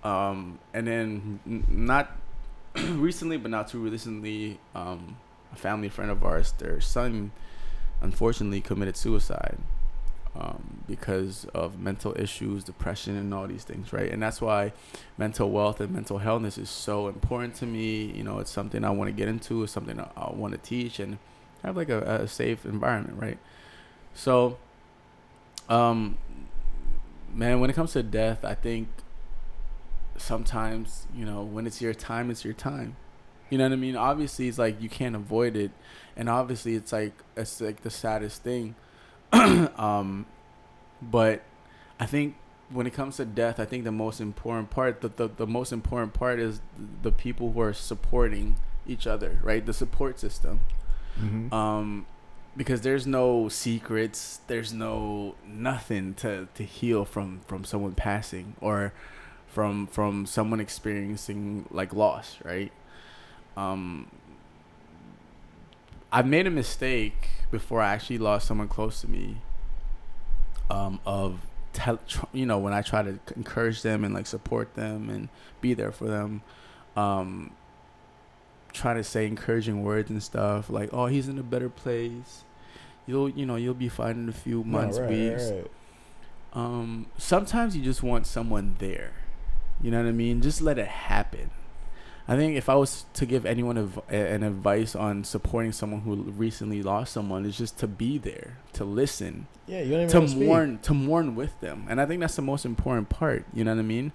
Um, and then n- not recently, but not too recently, um, a family friend of ours, their son, unfortunately committed suicide. Um, because of mental issues, depression, and all these things, right? And that's why mental wealth and mental healthness is so important to me. You know, it's something I want to get into. It's something I, I want to teach and have like a, a safe environment, right? So, um, man, when it comes to death, I think sometimes you know when it's your time, it's your time. You know what I mean? Obviously, it's like you can't avoid it, and obviously, it's like it's like the saddest thing. um, but I think when it comes to death, I think the most important part, the, the, the most important part is the people who are supporting each other, right? The support system. Mm-hmm. Um, because there's no secrets, there's no nothing to, to heal from from someone passing or from from someone experiencing like loss, right? Um, I made a mistake before I actually lost someone close to me. Um, of tell, you know, when I try to encourage them and like support them and be there for them, um, try to say encouraging words and stuff like, "Oh, he's in a better place. You'll, you know, you'll be fine in a few months, right, weeks." right. Um, sometimes you just want someone there. You know what I mean? Just let it happen. I think if I was to give anyone av- an advice on supporting someone who recently lost someone, is just to be there, to listen, Yeah, you don't even to mourn, to mourn with them, and I think that's the most important part. You know what I mean?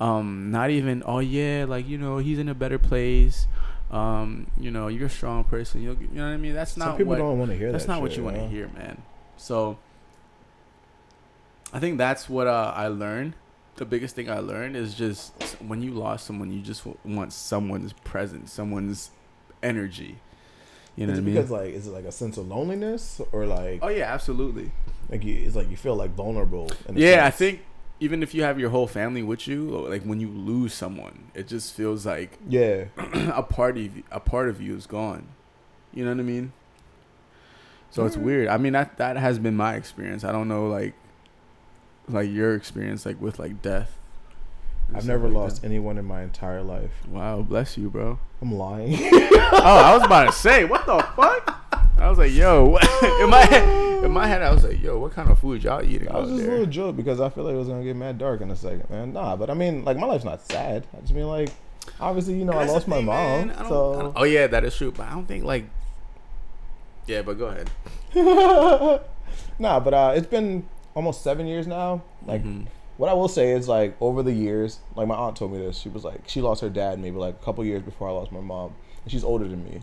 Um, not even oh yeah, like you know he's in a better place. Um, you know you're a strong person. You'll, you know what I mean? That's Some not people what don't want to hear that's that. not what shit, you want to hear, man. So I think that's what uh, I learned. The biggest thing I learned is just when you lost someone, you just want someone's presence, someone's energy. You know is what I mean? because like is it like a sense of loneliness or like oh yeah, absolutely. like you, it's like you feel like vulnerable? Yeah, I think even if you have your whole family with you, or, like when you lose someone, it just feels like Yeah, a part of a part of you is gone. You know what I mean? So it's weird. I mean that that has been my experience. I don't know like like your experience like with like death. I've never like lost anyone in my entire life. Wow, bless you, bro. I'm lying. oh, I was about to say, what the fuck? I was like, yo, what? in my head, in my head, I was like, yo, what kind of food y'all eating I was just a there? little joke because I feel like it was gonna get mad dark in a second, man. Nah, but I mean, like my life's not sad. I just mean like, obviously, you know, I lost my mom, man. I don't- I so oh yeah, that is true. But I don't think like. Yeah, but go ahead. nah, but uh, it's been almost seven years now. Like, Mhm. what I will say is like over the years, like my aunt told me this. She was like, she lost her dad maybe like a couple years before I lost my mom, and she's older than me.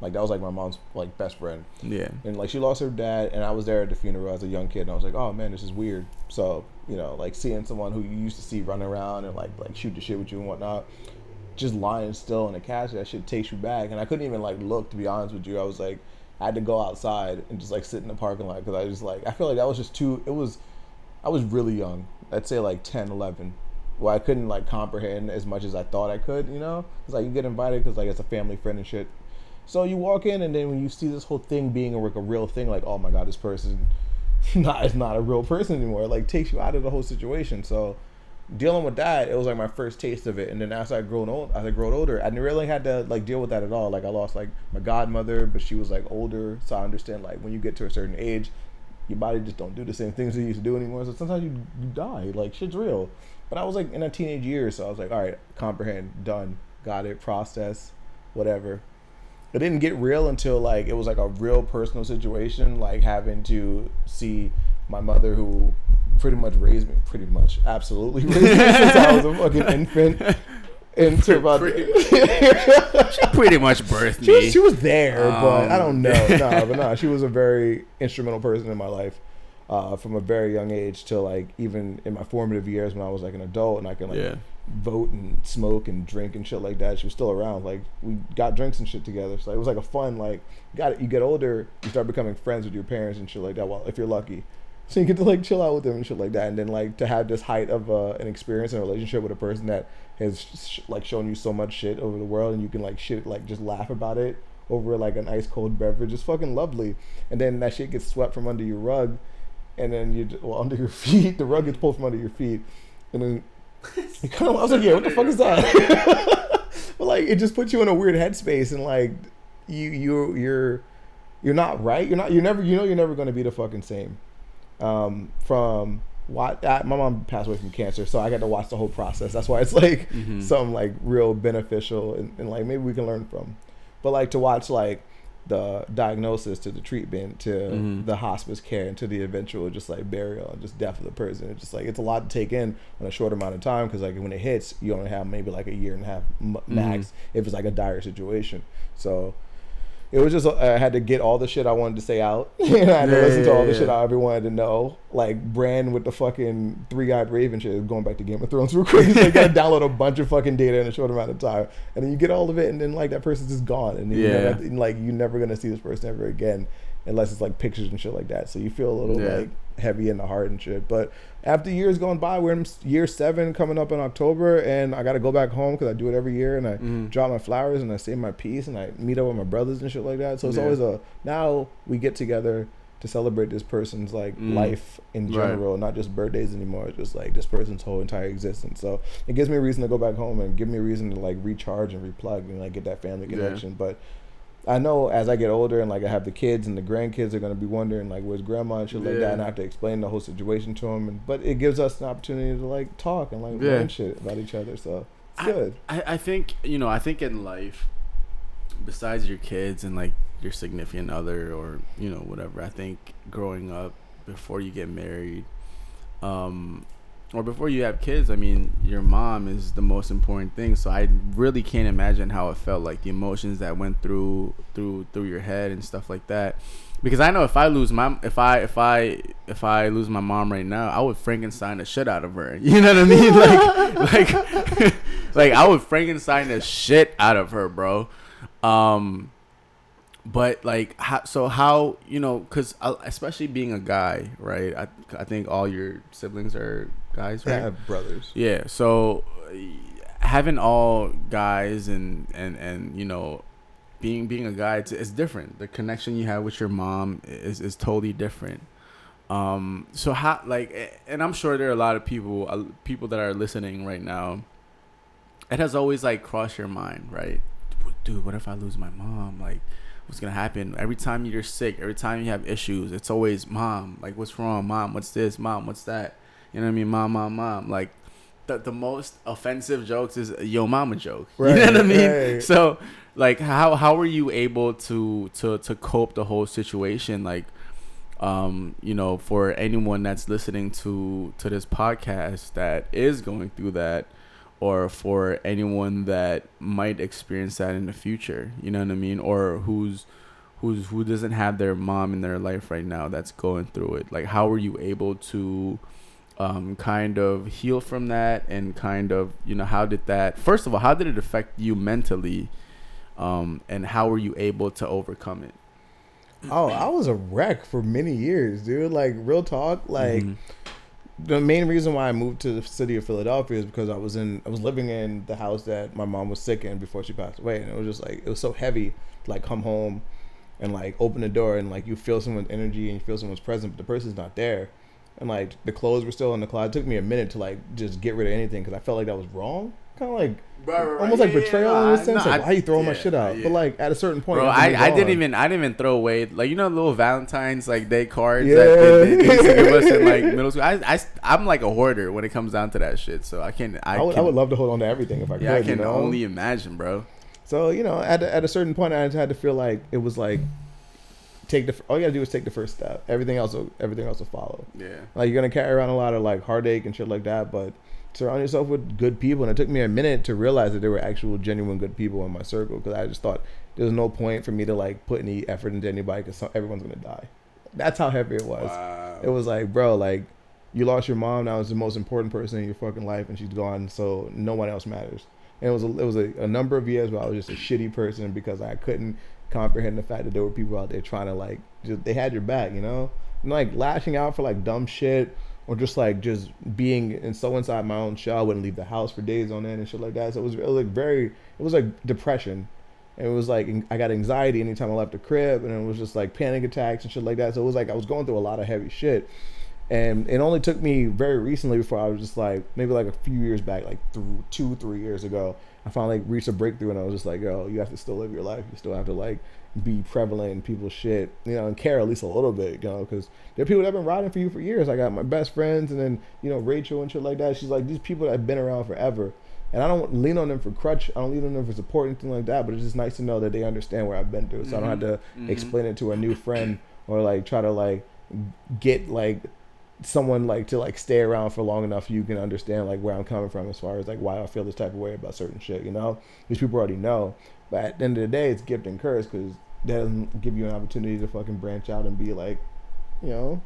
Like that was like my mom's like best friend, Yeah. and like she lost her dad, and I was there at the funeral as a young kid, and I was like, oh man, this is weird. So you know, like seeing someone who you used to see run around and like like shoot the shit with you and whatnot, just lying still in a casket, that shit takes you back. And I couldn't even like look to be honest with you. I was like, I had to go outside and just like sit in the parking lot because I just like I feel like that was just too. It was, I was really young. I'd say like 10, 11. Where I couldn't like comprehend as much as I thought I could, you know. It's like you get invited because like it's a family friend and shit. So you walk in, and then when you see this whole thing being a, like a real thing, like oh my god, this person, not is not a real person anymore. Like takes you out of the whole situation. So dealing with that, it was like my first taste of it. And then as I grown old, as I grown older, I didn't really had to like deal with that at all. Like I lost like my godmother, but she was like older, so I understand like when you get to a certain age, your body just don't do the same things it used to do anymore. So sometimes you you die. Like shit's real. But I was like in a teenage year, so I was like, all right, comprehend, done, got it, process, whatever. It didn't get real until like it was like a real personal situation, like having to see my mother who pretty much raised me, pretty much, absolutely raised me since I was a fucking infant. Into about Pretty Pretty much birthed she was, me. she was there, but I Um, don't know. no, but no, she was a very instrumental person in my life uh, from a very young age till like even in my formative years when I was like an adult and I can like Yeah. vote and smoke and drink and shit like that. She was still around. Like we got drinks and shit together. So it was like a fun like got it. You get older, you start becoming friends with your parents and shit like that. Well, if you're lucky, So you get to like chill out with them and shit like that, and then like to have this height of uh, an experience and a relationship with a person that has sh- like shown you so much shit over the world, and you can like shit like just laugh about it over like an ice cold beverage is fucking lovely. And then that shit gets swept from under your rug, and then you well under your feet. The rug gets pulled from under your feet, and then you kind of I was like, yeah, what the fuck is that? but like it just puts you in a weird headspace, and like you you you're you're not right. You're not. You're never. You know you're never going to be the fucking same um, from what my mom passed away from cancer, so I got to watch the whole process. That's why it's like Mhm. something like real beneficial and, and like maybe we can learn from. But like to watch like the diagnosis to the treatment to Mhm. the hospice care and to the eventual just like burial and just death of the person. It's just like it's a lot to take in in a short amount of time because like when it hits, you only have maybe like a year and a half max if it's like a dire situation. So it was just I had to get all the shit I wanted to say out. and I had to Yeah, listen to all the shit I ever wanted to know. Like Bran with the fucking three eyed raven shit, going back to Game of Thrones real quick. You gotta download a bunch of fucking data in a short amount of time, and then you get all of it, and then like that person's just gone, and Yeah. never, and, like you're never gonna see this person ever again, unless it's like pictures and shit like that. So you feel a little Yeah. like heavy in the heart and shit. But after years going by, we're in year seven coming up in October, and I got to go back home because I do it every year, and I Mhm. drop my flowers and I say my piece, and I meet up with my brothers and shit like that. So it's Yeah. always a now we get together to celebrate this person's like Mm. life in Right. general, not just birthdays anymore. It's just like this person's whole entire existence. So it gives me a reason to go back home and give me a reason to like recharge and replug and like get that family Yeah. connection. But I know as I get older and like I have the kids and the grandkids are gonna be wondering like where's grandma and shit like Yeah. that, and I have to explain the whole situation to them. And but it gives us an opportunity to like talk and like Yeah. learn shit about each other. So it's good. I, I think you know I think in life, besides your kids and like your significant other or you know whatever, I think growing up before you get married, um, or before you have kids, I mean your mom is the most important thing. So I really can't imagine how it felt like the emotions that went through through through your head and stuff like that. Because I know if I lose my if I if I if I lose my mom right now, I would Frankenstein the shit out of her. You know what I mean? Like like like I would Frankenstein the shit out of her, bro. Um, but like, how, so how you know? Because especially being a guy, right? I I think all your siblings are guys, I right? have brothers. Yeah. So having all guys and and and you know being being a guy, it's, it's different. The connection you have with your mom is is totally different. Um. So how like, and I'm sure there are a lot of people uh, people that are listening right now. It has always like crossed your mind, right? Dude, what if I lose my mom? Like, what's gonna happen? Every time you're sick, every time you have issues, it's always mom. Like, what's wrong? Mom, what's this? Mom, what's that? You know what I mean? Mom, mom, mom. Like, the the most offensive jokes is yo mama joke. you know what I mean? right. So, like, how how were you able to to to cope the whole situation? Like, um, you know, for anyone that's listening to to this podcast that is going through that, or for anyone that might experience that in the future, you know what I mean, or who's who's who doesn't have their mom in their life right now that's going through it. Like, how were you able to um, kind of heal from that, and kind of you know how did that? First of all, how did it affect you mentally? Um, and how were you able to overcome it? Oh, I was a wreck for many years, dude. Like real talk, like Mhm. the main reason why I moved to the city of Philadelphia is because I was in I was living in the house that my mom was sick in before she passed away, and it was just like it was so heavy to like come home and like open the door and like you feel someone's energy and you feel someone's presence, but the person's not there, and like the clothes were still in the closet. It took me a minute to like just get rid of anything because I felt like that was wrong, kind of like almost like betrayal in a sense. like why are you throwing my shit out? But like at a certain point, Bro, you have to I, I didn't even I didn't even throw away like you know little Valentine's like day cards Yeah. that they, they used to give us in like middle school. I, I I'm like a hoarder when it comes down to that shit. So I can I, I would, I would love to hold on to everything if I could. yeah I can you know? only imagine, bro. So you know, at a, at a certain point, I just had to feel like it was like take the all you gotta do is take the first step. Everything else will everything else will follow. Yeah. Like you're gonna carry around a lot of like heartache and shit like that, but surround yourself with good people. And it took me a minute to realize that there were actual genuine good people in my circle because I just thought there's no point for me to like put any effort into anybody because everyone's gonna die. That's how heavy it was. Wow. It was like, bro, like you lost your mom. Now it's the most important person in your fucking life, and she's gone. So no one else matters. And it was a, it was a, a number of years where I was just a shitty person because I couldn't comprehend the fact that there were people out there trying to like just they had your back, you know. And like lashing out for like dumb shit or just like just being and so inside my own shell. I wouldn't leave the house for days on end and shit like that. So it was, it was like very, it was like depression. And it was like I got anxiety anytime I left the crib, and it was just like panic attacks and shit like that. So it was like I was going through a lot of heavy shit. And it only took me very recently before I was just like maybe like a few years back, like through two, three years ago, I finally reached a breakthrough, and I was just like, yo, you have to still live your life. You still have to like be prevalent in people's shit, you know, and care at least a little bit, you know, because there are people that have been riding for you for years. I got my best friends, and then you know Rachel and shit like that. She's like these people that have been around forever, and I don't lean on them for crutch. I don't lean on them for support anything like that. But it's just nice to know that they understand where I've been through, so mm-hmm. I don't have to mm-hmm. explain it to a new friend or like try to like get like someone like to like stay around for long enough you can understand like where I'm coming from as far as like why I feel this type of way about certain shit, you know? These people already know. But at the end of the day, it's gift and curse because that doesn't give you an opportunity to fucking branch out and be like, you know,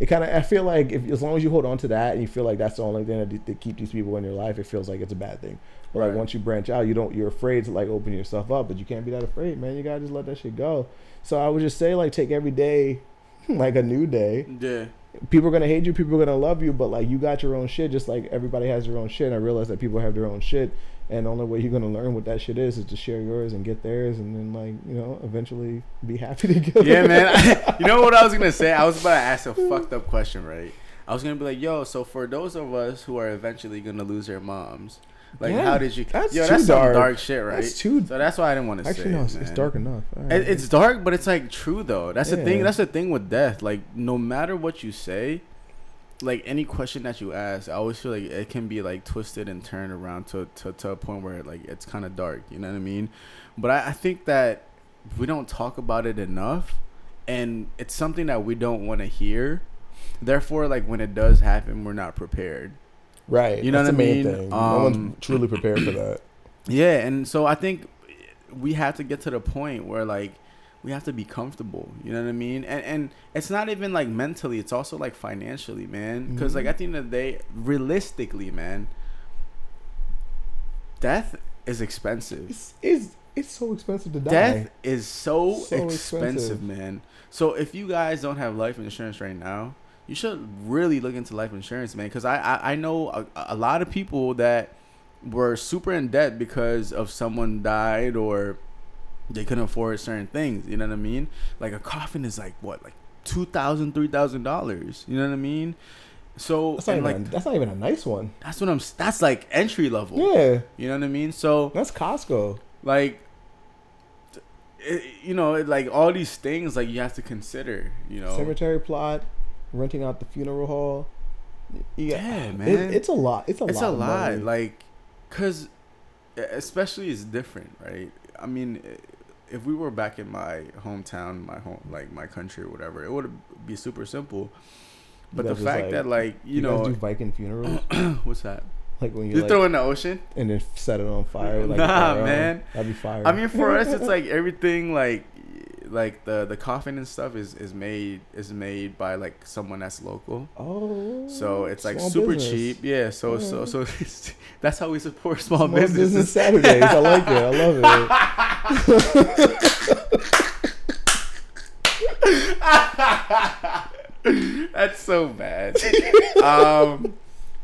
it kind of I feel like if as long as you hold on to that and you feel like that's the only thing that, that keep these people in your life, it feels like it's a bad thing. But right. like once you branch out, you don't you're afraid to like open yourself up, but you can't be that afraid, man. You gotta just let that shit go. So I would just say like take every day like a new day. Yeah people are gonna hate you, people are gonna love you, but like you got your own shit, just like everybody has their own shit. And I realize that people have their own shit, and the only way you're gonna learn what that shit is is to share yours and get theirs, and then like you know eventually be happy together. Yeah, man. you know what I was gonna say? I was about to ask a fucked up question, right? I was gonna be like, yo, so for those of us who are eventually gonna lose our moms, like, yeah, how did you? That's yo, that's dark. some dark shit, right? That's too. So that's why I didn't want to Actually, say. Actually, no, it's, it's dark enough. Right. It, it's dark, but it's like true though. That's yeah. the thing. That's the thing with death. Like, no matter what you say, like any question that you ask, I always feel like it can be like twisted and turned around to to, to a point where like it's kind of dark. You know what I mean? But I, I think that we don't talk about it enough, and it's something that we don't want to hear. Therefore, like when it does happen, we're not prepared. Right. You know That's what I mean? Thing. Um, no one's um, truly prepared for that. Yeah, and so I think we have to get to the point where like we have to be comfortable. You know what I mean? And and it's not even like mentally; it's also like financially, man. Because mm-hmm. like at the end of the day, realistically, man, death is expensive. It's it's, it's so expensive to die. Death is so, so expensive, expensive, man. So if you guys don't have life insurance right now, you should really look into life insurance, man. Because I, I I know a, a lot of people that were super in debt because of someone died or they couldn't afford certain things. You know what I mean? Like a coffin is like what, like two thousand, three thousand dollars. You know what I mean? So that's not, even, like, that's not even a nice one. That's what I'm. That's like entry level. Yeah. You know what I mean? So that's Costco. Like, it, you know, it, like all these things, like you have to consider. You know, cemetery plot, renting out the funeral hall. Yeah, yeah man, it, it's a lot. It's a it's lot. It's a lot. Like, cause especially it's different, right? I mean, if we were back in my hometown, my home, like my country or whatever, it would be super simple. But the fact like, that, like, you, you know, do Viking funerals. what's that? Like when you, you like, throw in the ocean and then set it on fire. Like nah, man, that'd be fire. I mean, for us, it's like everything, like like the the coffin and stuff is is made is made by like someone that's local. Oh. So it's like super business. cheap. Yeah. So so so that's how we support small, small businesses. business Saturdays. I like it. I love it. that's so bad. um,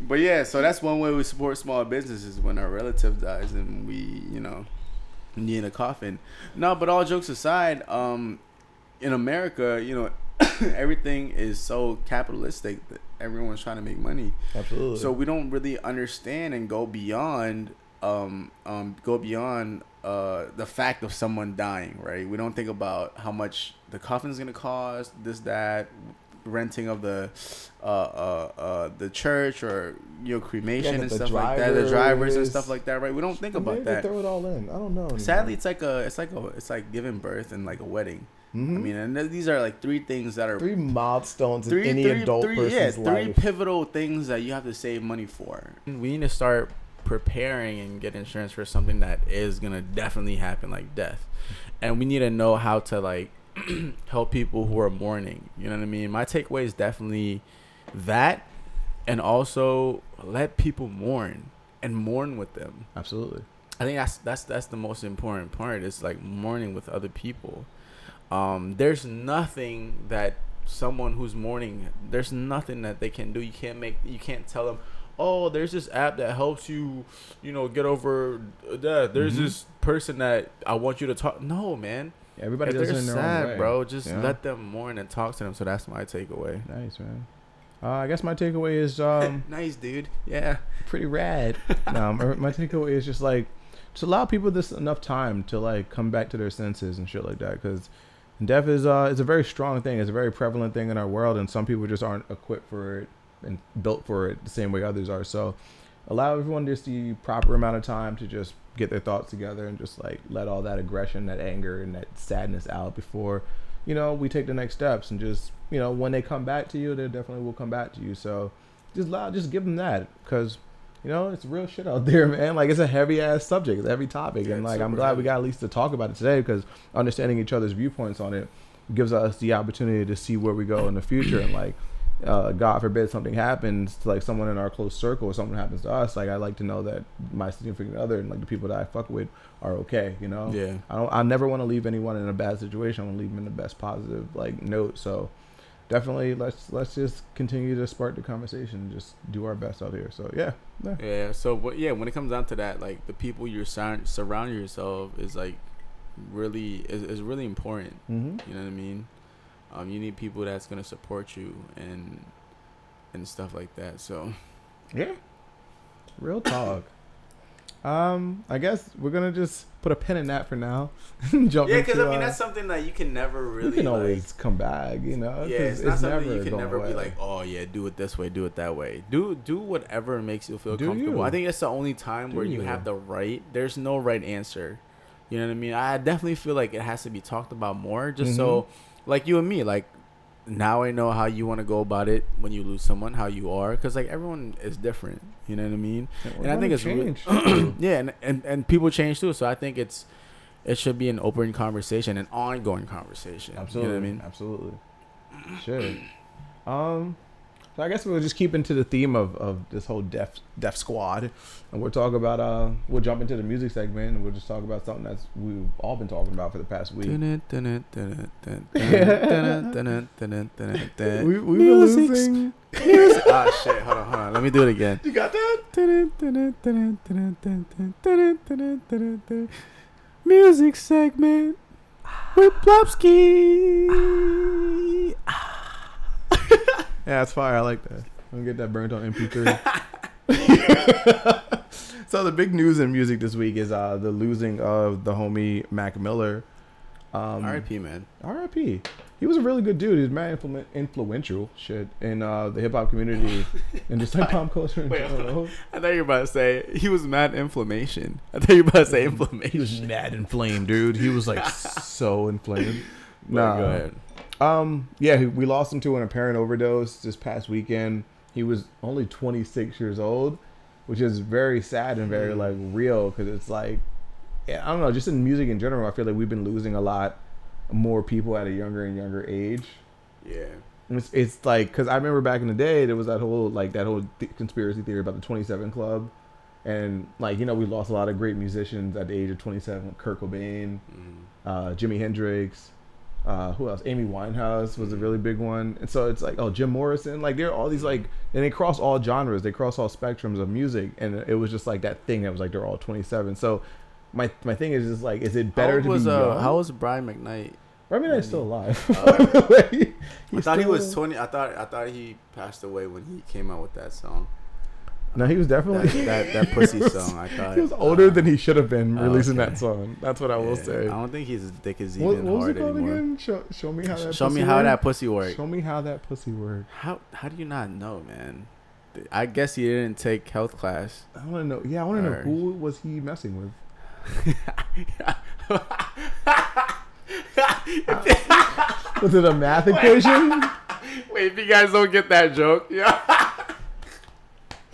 but yeah, so that's one way we support small businesses when our relative dies and we, you know, need a coffin. No, but all jokes aside, um, in America, you know, everything is so capitalistic that everyone's trying to make money. Absolutely. So we don't really understand and go beyond, um, um, go beyond uh, the fact of someone dying, right? We don't think about how much the coffin's gonna cost, this, that, renting of the uh, uh, uh, the church or you know cremation yeah, and stuff like that, the drivers and stuff like that, right? We don't think about that. Throw it all in. I don't know. Anymore. Sadly, it's like a it's like a it's like giving birth and like a wedding. Mm-hmm. I mean, and these are like three things that are three milestones three, in any three, adult three, person's yeah, three pivotal things that you have to save money for. We need to start preparing and get insurance for something that is gonna definitely happen, like death, and we need to know how to like help people who are mourning. You know what I mean? My takeaway is definitely that, and also let people mourn and mourn with them. Absolutely. I think that's that's that's the most important part. Is like mourning with other people. Um, there's nothing that someone who's mourning, there's nothing that they can do. You can't make. You can't tell them. Oh, there's this app that helps you, you know, get over that. There's Mhm. this person that I want you to talk. No, man. Everybody if does they're it in their sad, own way. bro, just Yeah. let them mourn and talk to them. So that's my takeaway. Nice man. Uh, I guess my takeaway is um, nice, dude. Yeah. pretty rad. no, my, my takeaway is just like just allow people this enough time to like come back to their senses and shit like that because death is uh is a very strong thing. It's a very prevalent thing in our world, and some people just aren't equipped for it and built for it the same way others are. So allow everyone just the proper amount of time to just get their thoughts together and just like let all that aggression, that anger, and that sadness out before you know we take the next steps and just you know when they come back to you, they definitely will come back to you. So just allow, just give them that because you know it's real shit out there, man. Like it's a heavy ass subject, it's a heavy topic, Yeah, and like I'm glad we got at least to talk about it today because understanding each other's viewpoints on it gives us the opportunity to see where we go in the future and like. Uh, God forbid something happens to like someone in our close circle or something happens to us. Like I like to know that my significant other and like the people that I fuck with are okay. You know. Yeah. I don't. I never want to leave anyone in a bad situation. I want to leave them in the best positive like note. So definitely let's let's just continue to spark the conversation and just do our best out here. So yeah, yeah. Yeah. So, what? Yeah, when it comes down to that, like the people you're surround surround yourself is like really is, is really important. Mm-hmm. You know what I mean? Um, you need people that's gonna support you and and stuff like that. So Yeah. Real talk. um, I guess we're gonna just put a pin in that for now. Jump yeah, because I mean uh, that's something that you can never really. You can like, always come back, you know. Yeah, 'cause it's not something never you can going never be like, oh yeah, do it this way, do it that way. Do do whatever makes you feel Do comfortable. you. I think that's the only time Do where you you. have the right. There's no right answer. You know what I mean? I definitely feel like it has to be talked about more, just so, Mm-hmm. Like you and me, like now I know how you want to go about it when you lose someone, how you are, because like everyone is different. You know what I mean? we're and I think it's re- yeah, and, and and people change too. So I think it's it should be an open conversation, an ongoing conversation. Absolutely. You know what I mean? Absolutely. Should. Um so I guess we'll just keep into the theme of, of this whole deaf deaf squad. And we'll talk about uh we'll jump into the music segment and we'll just talk about something that's we've all been talking about for the past week. We we've been Music's- losing Music. Ah shit! Hold on, hold on. Let me do it again. You got that? Music segment with Plopsky. Yeah, it's fire. I like that. I'm gonna get that burnt on MP3. so the big news in music this week is uh the losing of the homie Mac Miller. Um, R.I.P. Man. R.I.P. He was a really good dude. He was mad influ- influential shit in uh, the hip hop community and just like pop culture Wait, general. I thought you were about to say he was mad inflammation. I thought you were about to say inflammation. He was mad inflamed, dude. He was like so inflamed. Nah. go ahead. Um, yeah, we lost him to an apparent overdose this past weekend. He was only 26 years old, which is very sad and very Mm. like real because it's like, yeah, I don't know, just in music in general, I feel like we've been losing a lot more people at a younger and younger age. Yeah. It's, it's like because I remember back in the day there was that whole like that whole th- conspiracy theory about the 27 Club, and like you know we lost a lot of great musicians at the age of 27. Kurt Cobain, Mm. uh, Jimi Hendrix, uh, who else? Amy Winehouse was a really big one, and so it's like oh Jim Morrison, like there are all these like and they cross all genres, they cross all spectrums of music, and it was just like that thing that was like they're all 27. So my my thing is just like is it better to was be uh, young? how was Brian McKnight? Mean, he's still alive. Uh, I thought he was twenty. I thought I thought he passed away when he came out with that song. No, he was definitely that, that pussy was- song. I thought He was older uh, than he should have been releasing okay. that song. That's what I will yeah, say. I don't think his dick is What, even what was hard anymore. again? Show, show me how that. Show me pussy how work? that pussy work. Show me how that pussy work. How how do you not know, man? I guess he didn't take health class. I want to know. Yeah, I want to know who was he messing with. Was it a math equation? Wait, if you guys don't get that joke, yeah.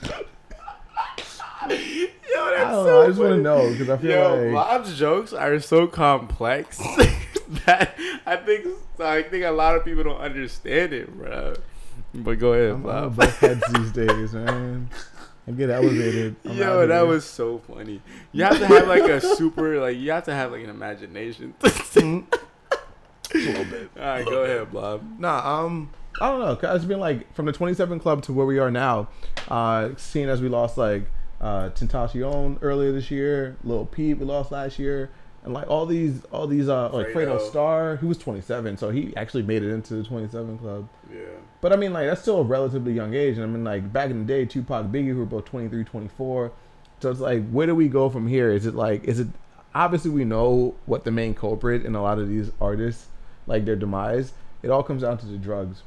Yo, that's I so know. I just want to know because I feel Yo, like Bob's jokes are so complex that I think I think a lot of people don't understand it, bro. But go ahead, I'm, I'm Bob. above heads these days, man. I get elevated. I'm Yo, that was so funny. You have to have like a super, like you have to have like an imagination. a little bit. All right, go ahead, Bob. Nah, um, I don't know. It's been like from the 27 club to where we are now. Uh, seeing as we lost like uh, Tentacion earlier this year, Lil Peep we lost last year, and like all these, all these, uh, like Fredo Fredo. Star, who was 27, so he actually made it into the 27 club. Yeah. But I mean, like that's still a relatively young age, and I mean, like back in the day, Tupac, Biggie, who were both 23, 24. So it's like, where do we go from here? Is it like, is it obviously we know what the main culprit in a lot of these artists, like their demise. It all comes down to the drugs,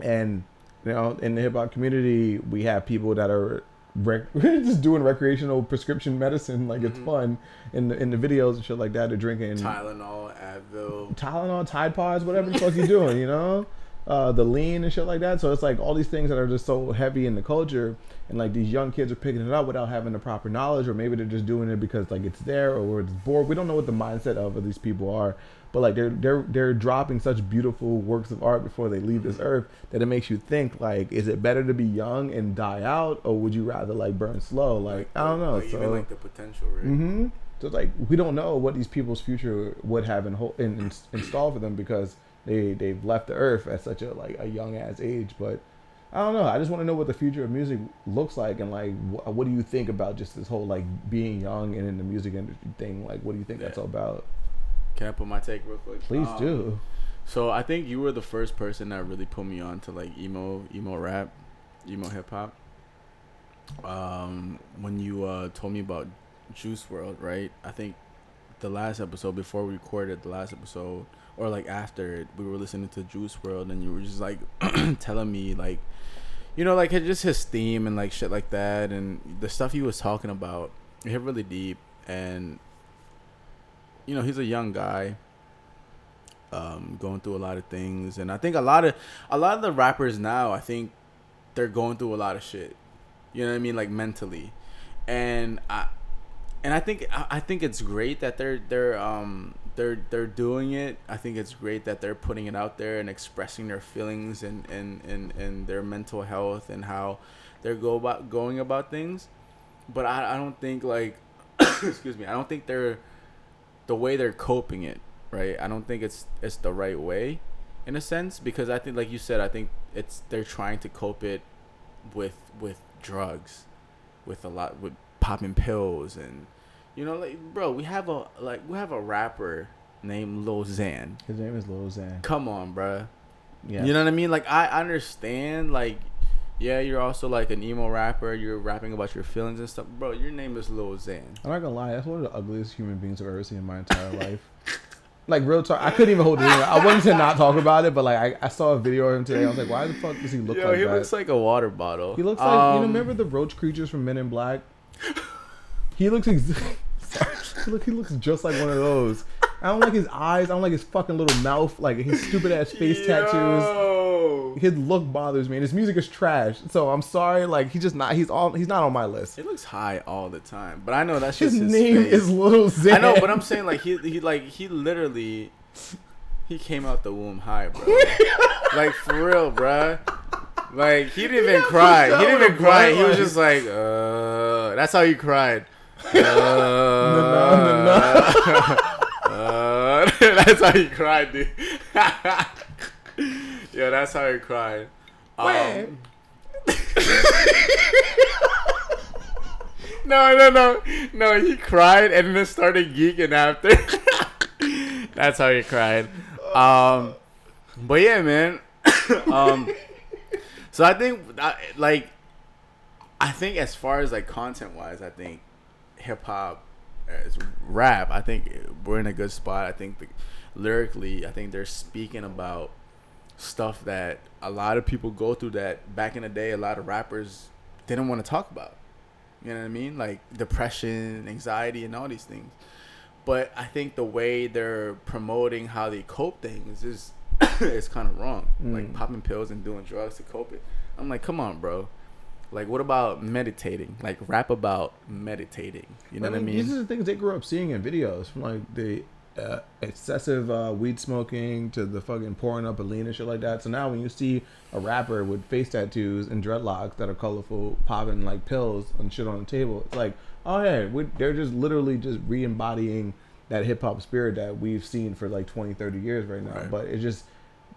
and you know, in the hip hop community, we have people that are rec- just doing recreational prescription medicine, like it's Mhm. fun in the in the videos and shit like that. They're drinking Tylenol, Advil. Tylenol, Tide Pods, whatever the fuck you doing, you know? Uh, the lean and shit like that. So it's like all these things that are just so heavy in the culture, and like these young kids are picking it up without having the proper knowledge, or maybe they're just doing it because like it's there or it's bored. We don't know what the mindset of, of these people are, but like they're they're they're dropping such beautiful works of art before they leave this earth that it makes you think like, is it better to be young and die out, or would you rather like burn slow? Like I don't know. Like, so even like the potential, right? mm-hmm. So like we don't know what these people's future would have in, ho- in, in installed for them because they they've left the earth at such a like a young ass age. But I don't know. I just want to know what the future of music looks like and like wh- what do you think about just this whole like being young and in the music industry thing? Like what do you think that's all about? Can I put my take real quick? Please Um, do. So I think you were the first person that really put me on to like emo, emo rap, emo hip hop. Um, when you uh told me about Juice WRLD, right? I think the last episode before we recorded the last episode, or like after it, we were listening to Juice WRLD, and you were just like telling me like, you know, like just his theme and like shit like that, and the stuff he was talking about. It hit really deep, and you know, he's a young guy um, going through a lot of things, and I think a lot of a lot of the rappers now, I think they're going through a lot of shit. You know what I mean, like mentally, and I and I think I think it's great that they're they're um they're they're doing it. I think it's great that they're putting it out there and expressing their feelings and and and, and their mental health and how they're go about going about things. But I I don't think like excuse me I don't think they're the way they're coping it right. I don't think it's it's the right way in a sense because I think like you said I think it's they're trying to cope it with with drugs with a lot with popping pills and you know like bro we have a like we have a rapper named Lil Xan His name is Lil Xan. come on bro. Yeah. you know what I mean like I understand like yeah you're also like an emo rapper you're rapping about your feelings and stuff bro your name is Lil Xan I'm not gonna lie, that's one of the ugliest human beings I've ever seen in my entire life. Like real talk, I couldn't even hold it in. I wanted to not talk about it, but like I, I saw a video of him today. I was like, why the fuck does he look Yo, like he that? He looks like a water bottle he looks like you know. Um, Remember the roach creatures from Men in Black? He looks. Ex- Sorry. Look, he looks just like one of those. I don't like his eyes. I don't like his fucking little mouth. Like his stupid ass face tattoos. Yo. His look bothers me, and his music is trash. So I'm sorry. Like he's just not. He's all. He's not on my list. He looks high all the time, but I know that's His, just his, name face. is Little Xan. I know, but I'm saying like he he like he literally he came out the womb high, bro. like for real, bruh. Like he didn't even cry. He didn't even cry. He was just like, uh. That's how he cried. Uh, uh, that's how he cried, dude. Yeah, that's how he cried. Wait. Um, no, no, no, no. He cried and then started geeking after. That's how he cried. Um, but yeah, man. um, so I think, like, I think as far as like content wise, I think hip hop, as rap, I think we're in a good spot. I think the, lyrically, I think they're speaking about stuff that a lot of people go through that back in the day a lot of rappers didn't want to talk about. You know what i mean? Like depression anxiety and all these things. But i think the way they're promoting how they cope things is is kind of wrong like Mm. popping pills and doing drugs to cope it. I'm like come on bro. Like what about meditating? Like rap about meditating. You know what i mean These are the things they grew up seeing in videos, from like the uh, excessive uh, weed smoking to the fucking pouring up a lean and shit like that. So now when you see a rapper with face tattoos and dreadlocks that are colorful, popping like pills and shit on the table, it's like, oh yeah, they're just literally just re-embodying that hip hop spirit that we've seen for like 20, 30 years right now. Right. But it's just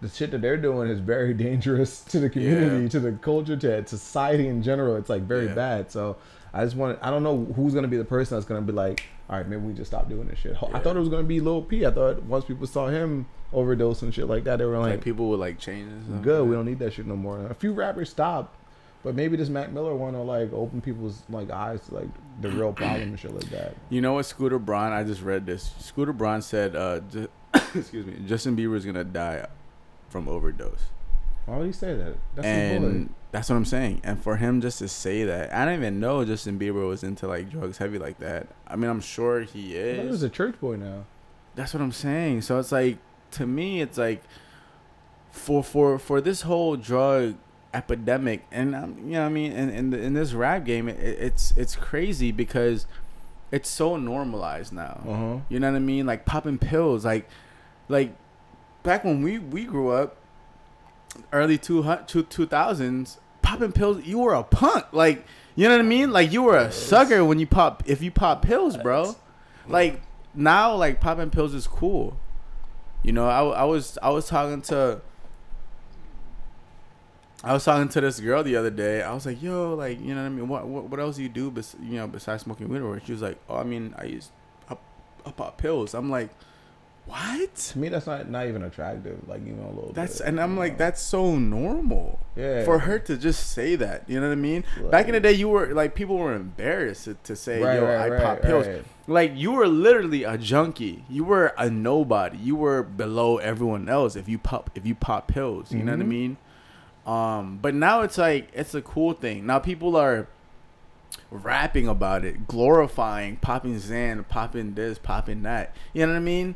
the shit that they're doing is very dangerous to the community, Yeah. to the culture, to society in general. It's like very Yeah. bad. So I just want I don't know who's gonna be the person that's gonna be like, all right, maybe we just stop doing this shit. I thought it was gonna be Lil P. I thought once people saw him overdose and shit like that, they were Like, like, people would like change good, we don't need that shit no more. A few rappers stopped. But maybe this Mac Miller one will like open people's like eyes to like the real problem and shit like that. You know what, Scooter Braun? I just read this. Scooter Braun said, uh, "Excuse me, Justin Bieber is gonna die from overdose." Why would he say that? That's and that's what I'm saying. And for him just to say that, I didn't even know Justin Bieber was into like drugs heavy like that. I mean, I'm sure he I thought he is. was a church boy now. That's what I'm saying. So it's like to me, it's like for for for this whole drug epidemic, and um, you know, what I mean, in in, the, in this rap game, it, it's it's crazy because it's so normalized now. Uh huh. You know what I mean? Like popping pills, like like back when we we grew up, early two two thousands, popping pills, you were a punk. Like you know what I mean? Like you were a sucker when you pop if you pop pills, bro. Like now, like popping pills is cool. You know, I, I was I was talking to. I was talking to this girl the other day. I was like, "Yo, like, you know what I mean? What what, what else do you do, bes- you know, besides smoking weed?" Or she was like, "Oh, I mean, I use, I, I pop pills." I'm like, "What?" To me, that's not not even attractive. Like even a little. That's bit, and I'm like, know? that's so normal yeah. for her to just say that. You know what I mean? Back in the day, you were like, people were embarrassed to, to say, Right, "Yo, right, I right, pop pills." Like you were literally a junkie. You were a nobody. You were below everyone else if you pop if you pop pills. You know what I Mhm. mean? Um, but now it's like it's a cool thing. Now people are rapping about it, glorifying popping Xan, popping this, popping that. You know what I mean?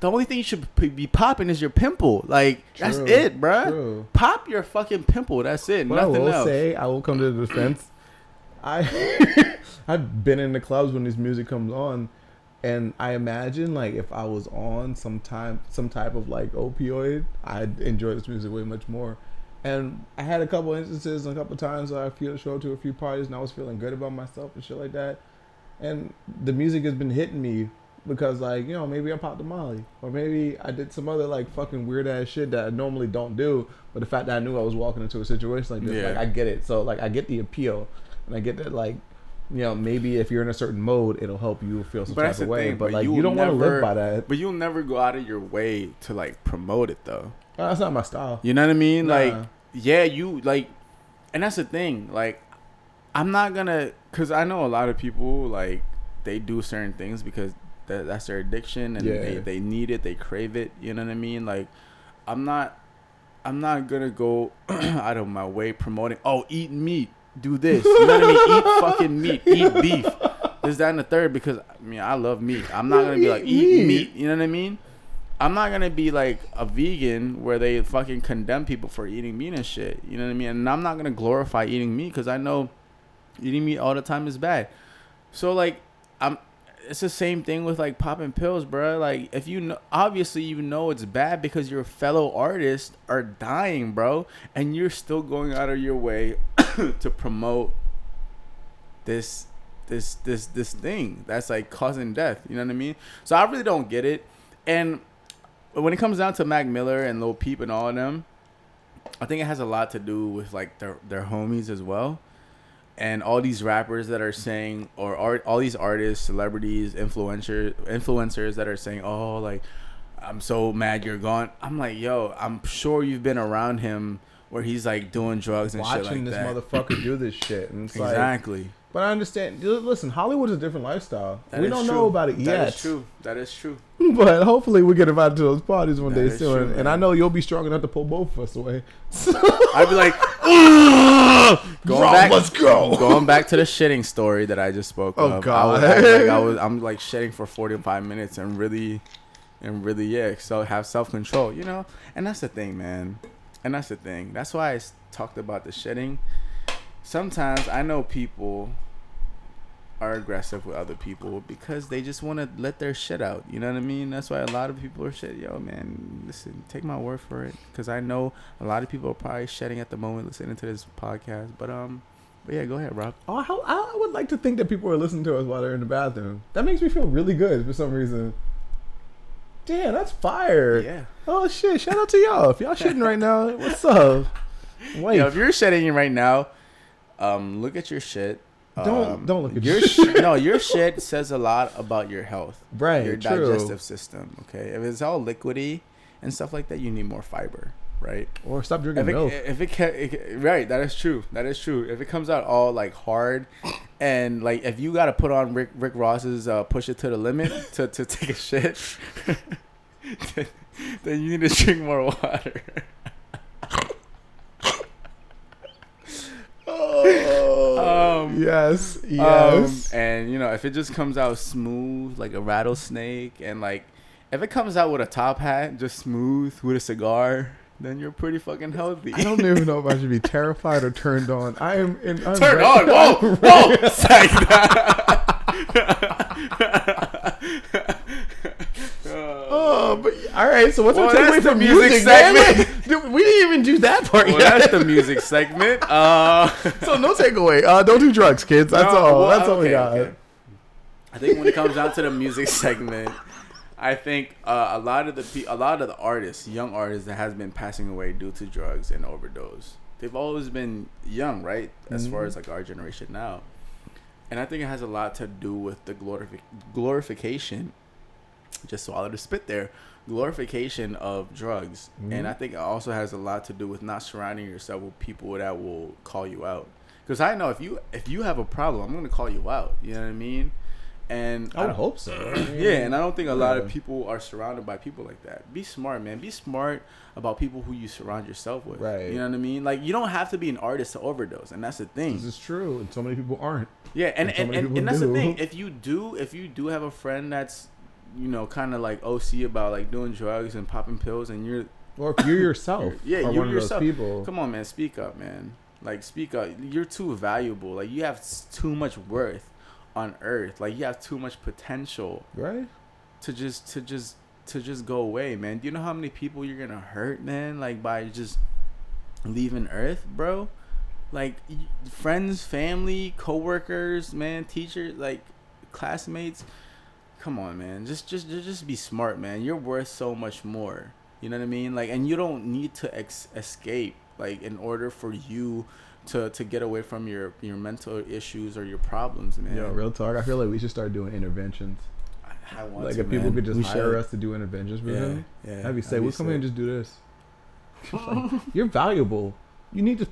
The only thing you should p- be popping is your pimple. Like that's it, bro. True. Pop your fucking pimple. That's it. What I will else. say, I will come to the defense. I I've been in the clubs when this music comes on, and I imagine like if I was on some time some type of like opioid, I'd enjoy this music way much more. And I had a couple instances, and a couple times where I feel show up to a few parties, and I was feeling good about myself and shit like that. And the music has been hitting me because like you know maybe I popped a Molly or maybe I did some other like fucking weird ass shit that I normally don't do. But the fact that I knew I was walking into a situation like this, Yeah. like I get it. So like I get the appeal, and I get that like. You know, maybe if you're in a certain mode, it'll help you feel some But type of way. thing, but but like, you you, don't want to live by that. But you'll never go out of your way to like promote it though. Uh, That's not my style. You know what I mean? Nah. Like, yeah, you like, and that's the thing. Like, I'm not gonna, cause I know a lot of people like they do certain things because that, that's their addiction and they Yeah. they need it, they crave it. You know what I mean? Like, I'm not, I'm not gonna go out of my way promoting. Oh, eat meat, do this. You know what I mean? Eat fucking meat, eat beef. This, that, and the third. Because I mean, I love meat. I'm not gonna be like Eat eat meat. meat. You know what I mean? I'm not gonna be like a vegan where they fucking condemn people for eating meat and shit. You know what I mean? And I'm not gonna glorify eating meat because I know eating meat all the time is bad. So like, I'm. It's the same thing with like popping pills, bro. Like if you know, obviously you know it's bad because your fellow artists are dying, bro, and you're still going out of your way to promote this this this this thing that's like causing death. You know what I mean? So I really don't get it. And when it comes down to Mac Miller and Lil Peep and all of them, I think it has a lot to do with like their their homies as well. And all these rappers that are saying, or art, all these artists, celebrities, influencers, influencers that are saying, "Oh, like, I'm so mad you're gone." I'm like, "Yo, I'm sure you've been around him where he's like doing drugs and shit Watching like this that." motherfucker do this shit, and it's like, exactly. but I understand. Listen, Hollywood is a different lifestyle. That we don't true. know about it That yet. is true. That is true. But hopefully we get invited to those parties one That day soon. true, and I know you'll be strong enough to pull both of us away. I'd be like, going Bro, back, let's go. Going back to the shitting story that I just spoke Oh, of. God. I was, I, like, I was, I'm like shitting for 45 minutes and really, and really, yeah. So have self control, you know. And that's the thing, man. And that's the thing. That's why I talked about the shitting. Sometimes I know people are aggressive with other people because they just want to let their shit out. You know what I mean? That's why a lot of people are shit. Yo, man, listen, take my word for it, because I know a lot of people are probably shedding at the moment listening to this podcast. But um, But yeah, go ahead, Rob. Oh, how, I would like to think that people are listening to us while they're in the bathroom. That makes me feel really good for some reason. Damn, that's fire. Yeah. Oh shit! Shout out to y'all. If y'all shitting right now, what's up? Wait, Yo, if you're shedding right now, um, look at your shit. Don't- Um, don't look at your your sh- no. Your shit says a lot about your health, right? your true. digestive system. Okay, if it's all liquidy and stuff like that, you need more fiber, right? Or stop drinking If it, milk. if it, can, it can- right, that is true. That is true. If it comes out all like hard, and like if you got to put on Rick Rick Ross's uh, "Push It to the Limit" to to take a shit, then, then you need to drink more water. oh, um, yes, Um, yes. and you know, if it just comes out smooth like a rattlesnake, and like if it comes out with a top hat, just smooth with a cigar, then you're pretty fucking healthy. I don't even know if I should be terrified or turned on. I am. In, I'm Turn re- on! Whoa! Whoa! ready- Psych Oh, but all right. So what's Well, our takeaway from music music, segment. Dude, we didn't even do that part well, yet. that's the music segment. Uh, so no takeaway. Uh, don't do drugs, kids. That's no, all. well, That's all we got. okay. I think when it comes down to the music segment, I think uh, a lot of the pe- a lot of the artists, young artists that has been passing away due to drugs and overdose. They've always been young, right? As far Mhm. as like our generation now, and I think it has a lot to do with the glorifi- glorification. Just swallow the spit there. Glorification of drugs, Mhm. and I think it also has a lot to do with not surrounding yourself with people that will call you out. Because I know if you if you have a problem, I'm gonna call you out. You know what I mean? And I would don't- hope so. yeah, and I don't think a lot of people are surrounded by people like that. Be smart, man. Be smart about people who you surround yourself with. Right. You know what I mean? Like you don't have to be an artist to overdose, and that's the thing. This is true, and so many people aren't. Yeah, and And and, many and, and that's the thing. If you do, if you do have a friend that's, you know, kind of like OC about like doing drugs and popping pills, and you're, Or if you yourself, Yeah, you yourself. people. come on, man, speak up, man. Like speak up. You're too valuable. Like you have too much worth on Earth. Like you have too much potential Right? to just to just to just go away, man. Do you know how many people you're gonna hurt, man? Like by just leaving Earth, bro. Like friends, family, coworkers, man, teachers, like classmates. Come on, man. Just just just be smart, man. You're worth so much more. You know what I mean? Like, and you don't need to ex- escape, like, in order for you to to get away from your your mental issues or your problems, man. Yo, real talk. I feel like we should start doing interventions. I, I want Like to, if people could just We hire should. us to do interventions for Yeah, them. yeah. That'd be sick. We'll come in and just do this. Like, You're valuable. You need to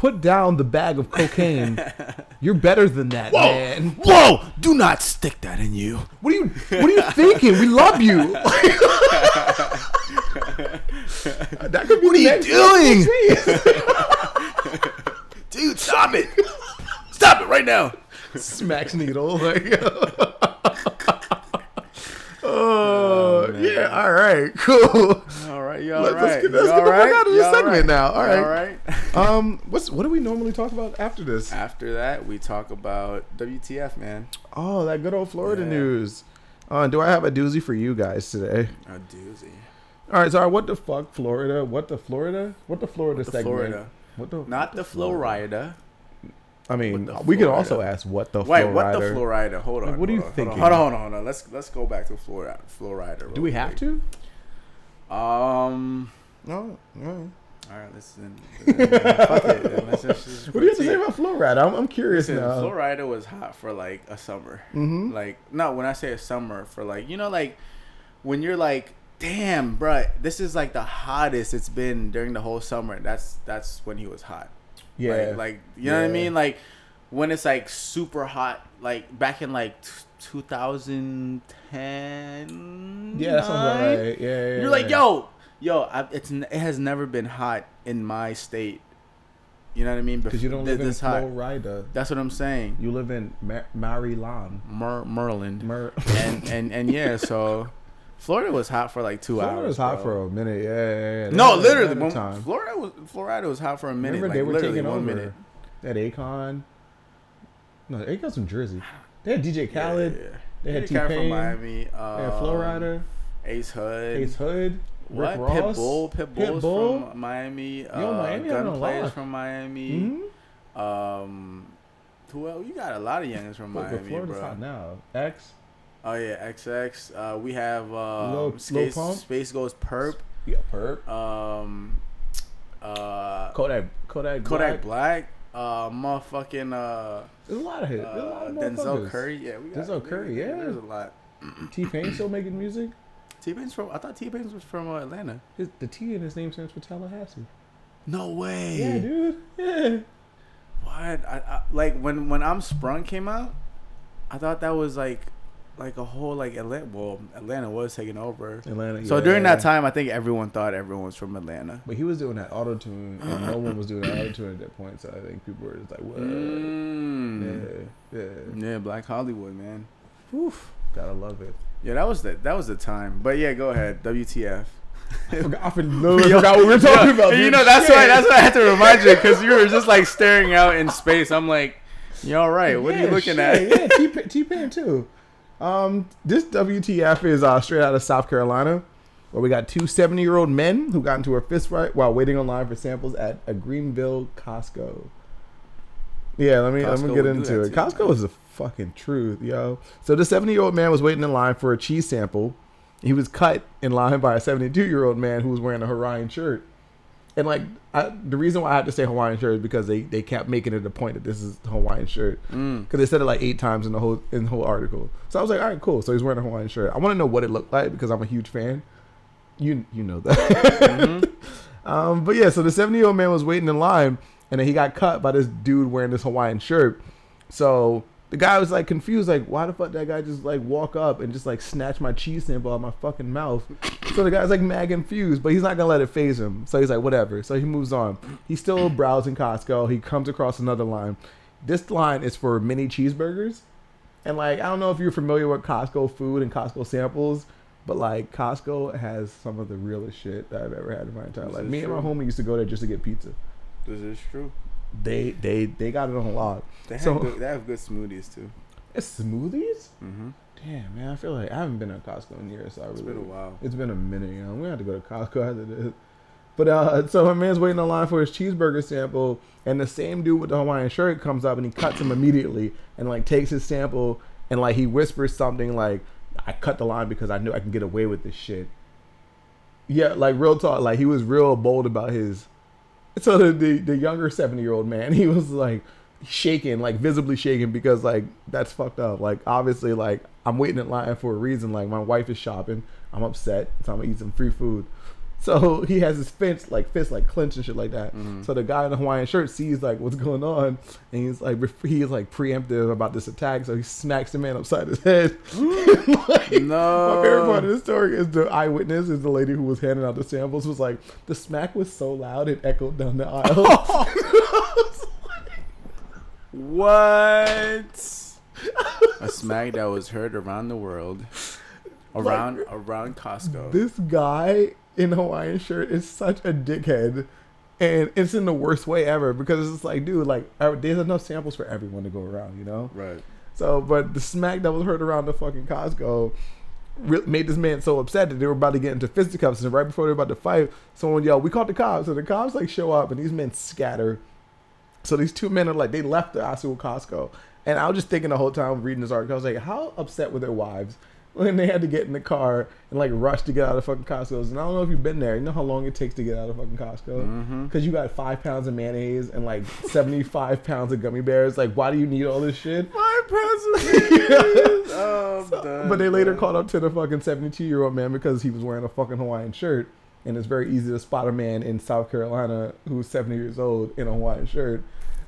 put down the bag of cocaine. You're better than that, Whoa! man. Whoa! Do not stick that in you. What are you What are you thinking? We love you. that could be What are you doing? Dude, stop it! Stop it right now! Smacks needle. Like, man. yeah. All right. Cool. All right, you all Let's- let's get- let's get the fuck right? out of this segment right? now. All right. All right. Um, what's what do we normally talk about after this? After that, we talk about WTF, man. Oh, that good old Florida Yeah. news. Uh, do I have a doozy for you guys today? A doozy. All right, sorry. What the fuck, Florida? What the Florida? What the Florida The segment? Florida, What the? not the Florida. I mean, we could also ask what the Wait, Florida. what the Florida? Hold on. Like, what are hold you on, hold thinking? On, hold on, hold on, hold on. Let's let's go back to Florida. Florida. Do we have to? Um. No. no. All right, listen. Fuck it. Let's just- just What do you have to say about Florida? I'm, I'm curious Listen, now. Florida was hot for like a summer. mm-hmm. Like, no, when I say a summer, for like, you know, like when you're like, damn, bruh, this is like the hottest it's been during the whole summer. That's that's when he was hot. Yeah. Like, like you know what I mean? Like when it's like super hot, like back in like t- 2010. yeah, that sounds right. Yeah, yeah. You're like, yo, yo, I, it's it has never been hot in my state. You know what I mean? because you don't live in this hot. That's what I'm saying. You live in Mar- Maryland. Mer- Merland. Mer- and and and yeah, so Florida was hot for like two Florida hours. Florida was hot bro. for a minute. Yeah, yeah, yeah. No, literally. they had When time. Florida was Florida was hot for a minute. Remember like, they were taking one over. minute. Had Akon. No, Akon's from Jersey. They had DJ Khaled. Yeah, yeah. They had DJ Khaled from. Miami. Um, They had Florida. Ace Hood. Ace Hood. What? Rick Ross. Pitbull. Pitbull's Pitbull. from Miami. Yo, uh, Miami having a Gunplay's from Miami. Mhm. Um, Well, you got a lot of youngins from Miami, Florida's bro. hot now. X. Oh yeah, XX. Uh, we have uh, Lil- Lil Space, Pump? SpaceGhostPurrp. Yeah, perp. Um, uh, Kodak. Kodak. Kodak Black. Black. Uh, motherfucking uh, There's a lot of hits. There's a lot uh, of Denzel. Curry. Yeah, we got Denzel Curry, yeah. There's a lot. T Pain still making music. T Pain's from. I thought T Pain's was from uh, Atlanta. His, the T in his name stands for Tallahassee. No way. Yeah, dude. Yeah. What? I, I like when when I'm Sprung came out. I thought that was like, like a whole like Atlanta. Well, Atlanta was taking over. Atlanta. So yeah. during that time, I think everyone thought everyone was from Atlanta. But he was doing that auto tune, and no one was doing auto tune at that point. So I think people were just like, "What?" Mm. Yeah, yeah. Yeah, Black Hollywood, man. Oof, gotta love it. Yeah, that was the that was the time. But yeah, go ahead. WTF? I forgot, I forgot what we were talking Yo, about. and you know that's Shit. why that's why I had to remind you because you were just like staring out in space. I'm like, you all right? What are you looking shit, at? yeah, T Pain too. Um, this WTF is uh, straight out of South Carolina, where we got two 70 year old men who got into a fist fight while waiting online for samples at a Greenville Costco. Yeah, let me let me get into it. to you, Costco man. is the fucking truth, yo. So the 70 year old man was waiting in line for a cheese sample. He was cut in line by a 72 year old man who was wearing a Hawaiian shirt. And like I, the reason why I had to say Hawaiian shirt is because they, they kept making it a point that this is the Hawaiian shirt Mm. because they said it like eight times in the whole in the whole article. So I was like, all right, cool. So he's wearing a Hawaiian shirt. I want to know what it looked like because I'm a huge fan. You you know that. Mm-hmm. um, but yeah, so the 70 year old man was waiting in line, and then he got cut by this dude wearing this Hawaiian shirt. So the guy was like confused, like, why the fuck that guy just like walk up and just like snatch my cheese sample out of my fucking mouth? so the guy's like mad confused, but he's not gonna let it phase him. So he's like, whatever. So he moves on. He's still browsing Costco. He comes across another line. This line is for mini cheeseburgers. And like, I don't know if you're familiar with Costco food and Costco samples, but like Costco has some of the realest shit that I've ever had in my entire This life. Me and my homie used to go there just to get pizza. This is true. They they they got it on lock. They have So- good, they have good smoothies too. It's smoothies? Mm-hmm. Damn man, I feel like I haven't been to Costco in years. So I It's really, been a while. It's been a minute, you know. We have to go to Costco after this. But uh, so my man's waiting in line for his cheeseburger sample, and the same dude with the Hawaiian shirt comes up and he cuts him immediately, and like takes his sample, and like he whispers something like, "I cut the line because I knew I can get away with this shit." Yeah, like real talk, like he was real bold about his. So the the, the younger seventy year old man, he was like shaking, like visibly shaking because like that's fucked up. Like obviously, like I'm waiting in line for a reason. Like my wife is shopping, I'm upset, so I'm gonna eat some free food. So he has his fist like fist like clenched and shit like that. Mhm. So the guy in the Hawaiian shirt sees like what's going on, and he's like he's like preemptive about this attack. So he smacks the man upside his head. Like, No. my favorite part of the story is the eyewitness is the lady who was handing out the samples was like the smack was so loud it echoed down the aisle. What? a smack that was heard around the world, around around Costco. this guy in Hawaiian shirt is such a dickhead. And it's in the worst way ever because it's like, dude, like, there's enough samples for everyone to go around, you know? right. So, but the smack that was heard around the fucking Costco re- made this man so upset that they were about to get into fisticuffs. And right before they were about to fight, someone yelled, "We called the cops!" So the cops like show up, and these men scatter. So these two men are like, they left the Osceola Costco, and I was just thinking the whole time reading this article, I was like, how upset were their wives when they had to get in the car and like rush to get out of fucking Costco's? And I don't know if you've been there. You know how long it takes to get out of fucking Costco? Mm-hmm. Because you got five pounds of mayonnaise and like 75 pounds of gummy bears. Like, why do you need all this shit? Five pounds of mayonnaise. Oh, So- done, but they later caught up to the fucking 72 year old man because he was wearing a fucking Hawaiian shirt. And it's very easy to spot a man in South Carolina who's 70 years old in a Hawaiian shirt.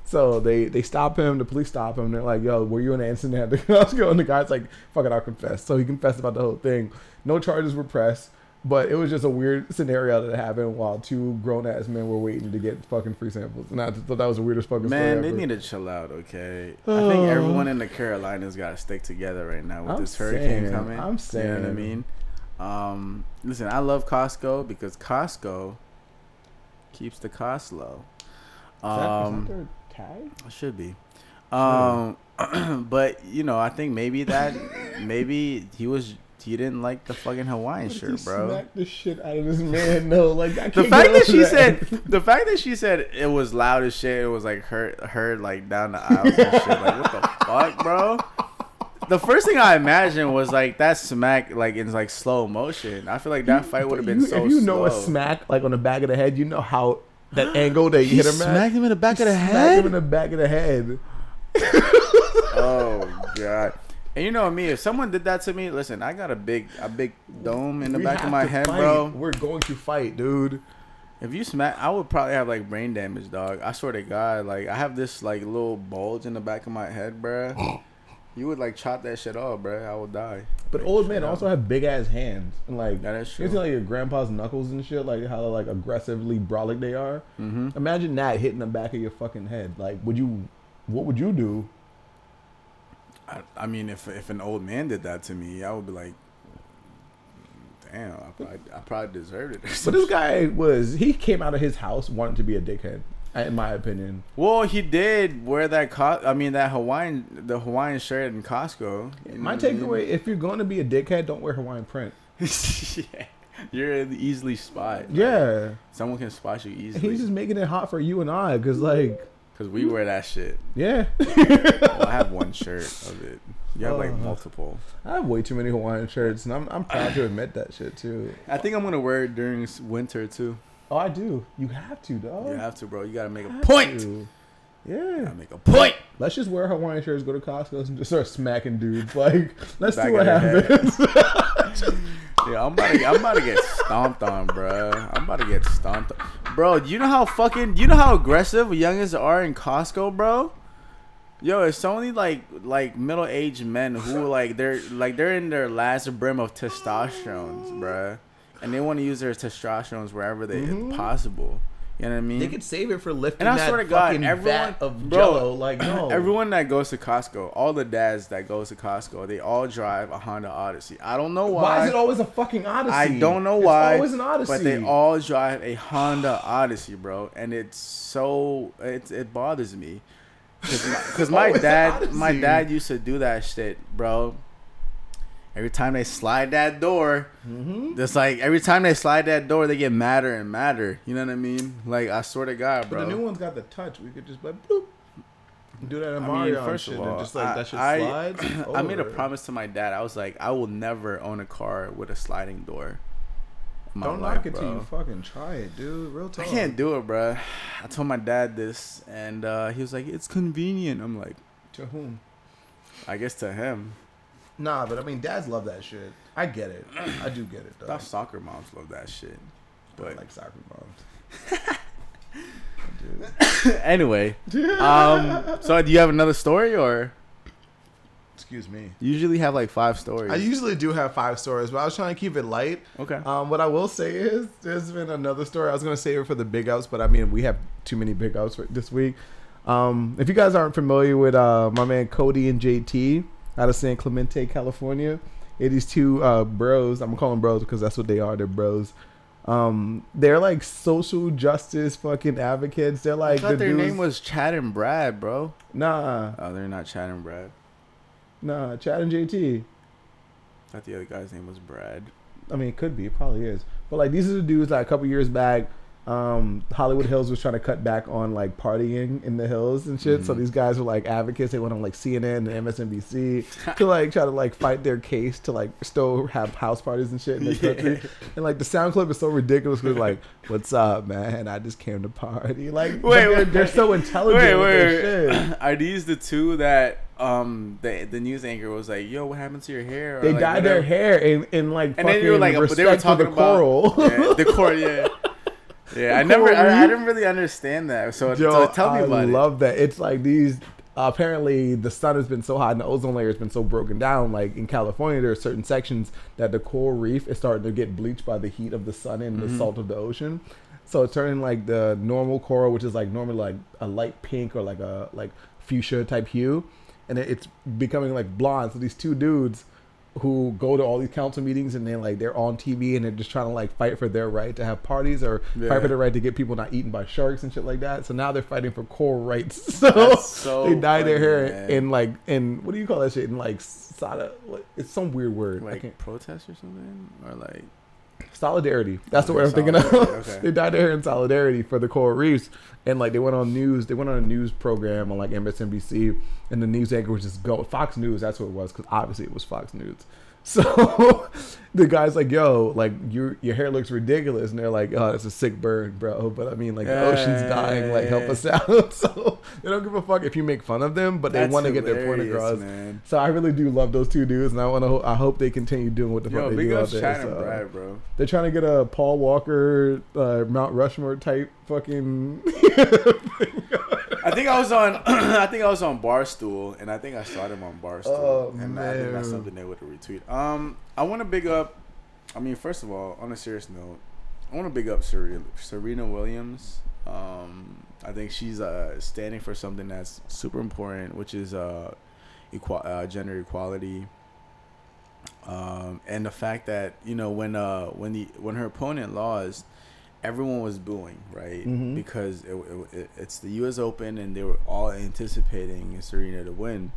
So they, they stop him, the police stop him. They're like, yo, were you in an incident the Costco? And the guy's like, fuck it, I'll confess. So he confessed about the whole thing. No charges were pressed, but it was just a weird scenario that happened while two grown ass men were waiting to get fucking free samples. And I just thought that was the weirdest fucking Man, they ever. need to chill out, okay? I think everyone in the Carolinas got to stick together right now with I'm this hurricane saying, coming. I'm You know what I mean? Um, listen, I love Costco because Costco keeps the cost low. Is that- is that Um, it should be. Um, but you know, I think maybe that maybe he was he didn't like the fucking Hawaiian What shirt, bro. Smack the shit out of this man. No, like I can't The fact that she said, the fact that she said it was loud as shit, it was like heard heard like down the aisles and shit. Like what the fuck, bro? The first thing I imagined was like that smack like in like slow motion. I feel like that fight would have been You- so If you know a smack like on the back of the head, you know how that angle that you He hit him smacked at. him in the back of the head. Smack him in the back of the head. oh god. And you know me, if someone did that to me, listen, I got a big a big dome in the We back of my head, fight. bro. We're going to fight, dude. If you smack, I would probably have like brain damage, dog. I swear to God, like I have this like little bulge in the back of my head, bruh. You would like chop that shit off, bro. I would die. But old men also have big ass hands, and like That is you see like your grandpa's knuckles and shit, like how like aggressively brolic they are. Mm-hmm. Imagine that hitting the back of your fucking head. Like, would you? What would you do? I, I mean, if if an old man did that to me, I would be like, damn, I probably, I probably deserved it. But this guy was he came out of his house wanting to be a dickhead, in my opinion. Well, he did wear that. Co- I mean, that Hawaiian, the Hawaiian shirt in Costco. You My know I mean? takeaway: if you're going to be a dickhead, don't wear Hawaiian print. yeah, you're easily spot. Yeah, someone can spot you easily. he's just making it hot for you and I, cause like, Cause we wear that shit. yeah, Well, I have one shirt of it. You have like Uh. multiple. I have way too many Hawaiian shirts, and I'm I'm proud to admit that shit too. I think I'm gonna wear it during winter too. Oh, I do. You have to, dog. You have to, bro. You gotta make a point. to. Yeah. Gotta make a point. Let's just wear Hawaiian shirts, go to Costco, and just start smacking dudes. Like, let's Back see what of their head. happens. Yeah, I'm about to, I'm about to get stomped on, bro. I'm about to get stomped, on. bro. You know how fucking, you know how aggressive youngins are in Costco, bro. Yo, it's only like like middle aged men who like they're like they're in their last brim of testosterone, bro, and they want to use their testosterone wherever they Mhm. possible. You know what I mean? They could save it for lifting And I that swear to God, fucking everyone- of bro, Jello. Like, no. Everyone that goes to Costco, all the dads that goes to Costco, they all drive a Honda Odyssey. I don't know why. Why is it always a fucking Odyssey? I don't know why. It's always an Odyssey. But they all drive a Honda Odyssey, bro, and it's so it it bothers me because my, an dad my dad used to do that shit, bro. Every time they slide that door, Mhm. just like every time they slide that door, they get madder and madder. You know what I mean? Like I swear to God, bro. But bro. the new one's got the touch. We could just like bloop. Do that in I mean, Mario first of all, just like I, that shit I, slides. I made a promise to my dad. I was like, I will never own a car with a sliding door. Don't life, knock it till you fucking try it, dude. Real talk. I can't do it, bro. I told my dad this, and uh, he was like, "It's convenient." I'm like, To whom? I guess to him. Nah, but I mean, dads love that shit. I get it. I do get it I though. thought soccer moms love that shit. I But like soccer moms. Anyway, um, so do you have another story, or Excuse me. you usually have like five stories? I usually do have five stories, but I was trying to keep it light. okay. Um, what I will say is, there's been another story. I was gonna save it for the big ups, but I mean, we have too many big ups this week. Um, if you guys aren't familiar with uh, my man Cody and JT out of San Clemente, California, it these two uh, bros. I'm gonna call them bros because that's what they are. They're bros. Um, they're like social justice fucking advocates. They're I like thought the their dudes. name was Chad and Brad, bro. nah, Oh, they're not Chad and Brad. nah, Chad and JT. I thought the other guy's name was Brad. I mean, it could be, it probably is. But like these are the dudes like a couple years back, um, Hollywood Hills was trying to cut back on like partying in the hills and shit. So Mhm. these guys were like advocates. They went on like CNN and MSNBC to like try to like fight their case to like still have house parties and shit in the country. And like the sound clip is so ridiculous because like, "What's up, man? I just came to party." Like, Wait, they're, wait. they're so intelligent Wait, wait, shit. Are these the two that um the the news anchor was like, "Yo, what happened to your hair?" Or They like, dyed their hair in, in like And fucking then you were like, but they were for the talking about coral. yeah, the coral, yeah, yeah. I never, I, I didn't really understand that. So, Joe, so tell me I about it. love that. It's like these. apparently, the sun has been so hot and the ozone layer has been so broken down. Like in California, there are certain sections that the coral reef is starting to get bleached by the heat of the sun and Mhm. the salt of the ocean. So it's turning like the normal coral, which is like normally like a light pink or like a like fuchsia type hue, and it, it's becoming like blonde. So these two dudes who go to all these council meetings and then like they're on TV and they're just trying to like fight for their right to have parties or Yeah. fight for their right to get people not eaten by sharks and shit like that. So now they're fighting for coral rights. So, so they dye their hair man. in like in what do you call that shit? In like sada, it's some weird word. I Like protest or something, or like solidarity. That's the word I'm thinking of. okay. they died there in solidarity for the coral reefs, and like they went on news. They went on a news program on like MSNBC, and the news anchor was just go Fox News. That's what it was because obviously it was Fox News. So the guy's like, "Yo, like your your hair looks ridiculous," and they're like, "Oh, it's a sick burn, bro." But I mean, like the ocean's dying. Like, help us out. so they don't give a fuck if you make fun of them, but they That's want to get their point across. man. So I really do love those two dudes, and I want to. I hope they continue doing what the Yo, fuck they do out there. So. Brad, bro. They're trying to get a Paul Walker, uh, Mount Rushmore type fucking. I think I was on. I think I was on Barstool, and I think I saw them on Barstool, Oh, and I think that's man. something they would retweet. Um, I want to big up. I mean, first of all, on a serious note, I want to big up Serena, Serena Williams. Um, I think she's uh standing for something that's super important, which is uh, equal uh, gender equality. Um, and the fact that you know when uh when the when her opponent lost, everyone was booing right Mhm. because it, it, it, it's the U.S. Open and they were all anticipating Serena to win,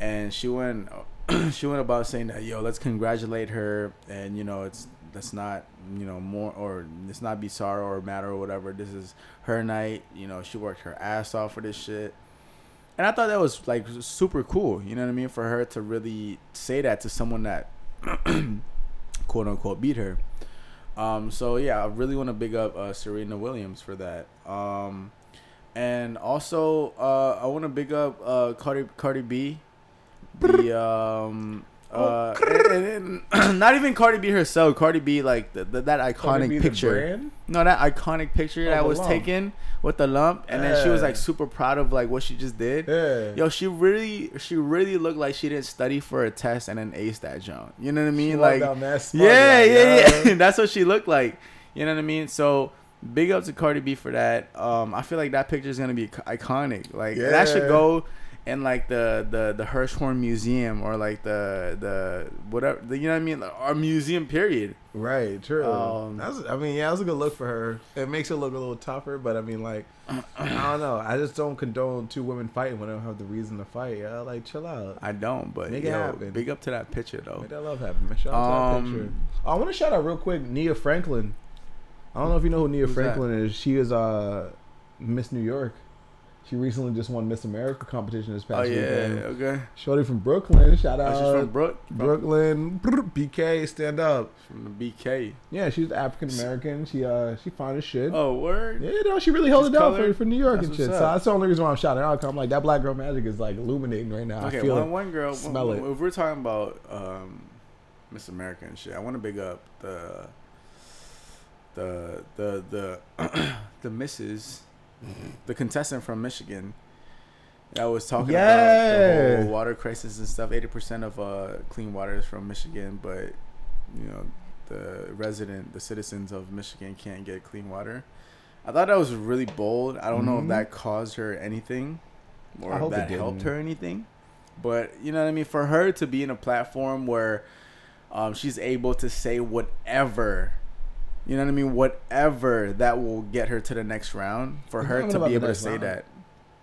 and she went she went about saying that yo let's congratulate her and you know it's let's not you know more or let's not be sorrow or matter or whatever this is her night you know she worked her ass off for this shit and I thought that was like super cool. You know what I mean? For her to really say that to someone that quote unquote beat her. Um, so yeah, I really want to big up uh, Serena Williams for that. Um, and also uh, I want to big up uh, Cardi Cardi B. The um, uh, and- and- not even Cardi B herself. Cardi B like the, the, that iconic picture. No, that iconic picture Oh, that was lump. taken with the lump, and then she was like super proud of like what she just did. Yeah. Yo, she really, she really looked like she didn't study for a test and then ace that junk. You know what I mean? She like, that yeah, like, yeah, yeah. That's what she looked like. You know what I mean? So big up to Cardi B for that. Um, I feel like that picture is gonna be iconic. Like that should go in like the the the Hirshhorn Museum or like the the whatever. The, you know what I mean? Like, our museum period. Right, true. Um, That's, I mean, yeah, that was a good look for her. It makes her look a little tougher, but I mean, like, I don't know. I just don't condone two women fighting when they don't have the reason to fight. Yeah, like, chill out. I don't, but Make it yo, happen. big up to that picture though. Make that love happen. man. Shout out to Um, that picture. I want to shout out real quick Nia Franklin. I don't know if you know who Nia Franklin is. She is uh Miss New York. She recently just won Miss America competition this past Oh yeah, weekend. okay. Shorty from Brooklyn. Shout Oh, out she's from Brook, Brooklyn. BK, stand up. from the BK. Yeah, she's African American. She uh she fine as shit. Oh word. Yeah, no, she really held She's it down for, for New York That's and shit. what's So that's the only reason why I'm shouting her out. 'cause I'm like that black girl magic is like illuminating right now. Okay, I feel one, it. one girl. Smell one- it. If we're talking about um, Miss America and shit, I want to big up the the the the the The contestant from Michigan that was talking about the whole water crisis and stuff. Eighty percent of uh, clean water is from Michigan, but you know the resident, the citizens of Michigan can't get clean water. I thought that was really bold. I don't know if Mhm. that caused her anything or I if that helped her anything. But you know what I mean? For her to be in a platform where um, she's able to say whatever, you know what I mean? Whatever that will get her to the next round. For It's her to be able to say round. that.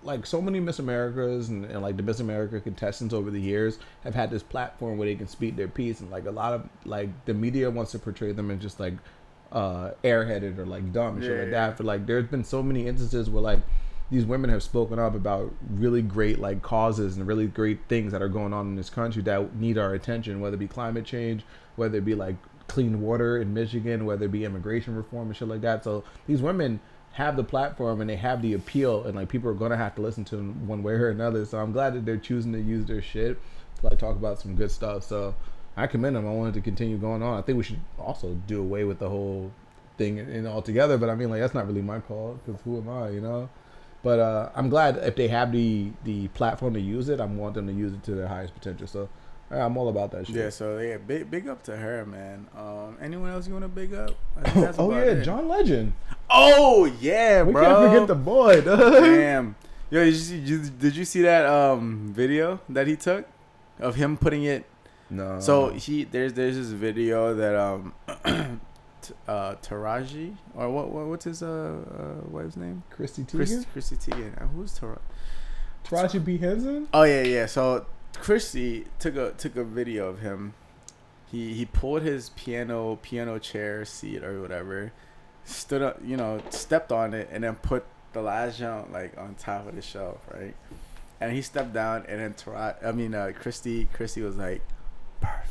like so many Miss Americas and, and like the Miss America contestants over the years have had this platform where they can speak their piece and like a lot of like the media wants to portray them as just like uh airheaded or like dumb and shit like yeah. that. But like there's been so many instances where like these women have spoken up about really great like causes and really great things that are going on in this country that need our attention, whether it be climate change, whether it be like clean water in Michigan, whether it be immigration reform and shit like that. So these women have the platform and they have the appeal and like people are gonna have to listen to them one way or another. So I'm glad that they're choosing to use their shit to like talk about some good stuff. So I commend them. I wanted to continue going on. I think we should also do away with the whole thing in altogether. But I mean, like that's not really my call because who am I, you know? But uh, I'm glad if they have the the platform to use it. I want them to use it to their highest potential. So I'm all about that shit. Yeah, so yeah, big big up to her, man. Um, anyone else you want to big up? Oh yeah, it. John Legend. Oh yeah, We bro. can't forget the boy. dog. Damn. Yo, did you, see, you, did you see that um video that he took of him putting it No. So he there's there's this video that um t- uh Taraji or what, what what's his uh, uh wife's name? Christy Chris, Teigen, Chrissy Teigen. Uh, Who's Taraji? Taraji P Henson. Oh yeah, yeah. So Christy took a took a video of him. He he pulled his piano piano chair seat or whatever, stood up, you know, stepped on it, and then put the last jump like on top of the shelf, right? And he stepped down, and then Tara, I mean, uh, Christy Christy was like, perfect.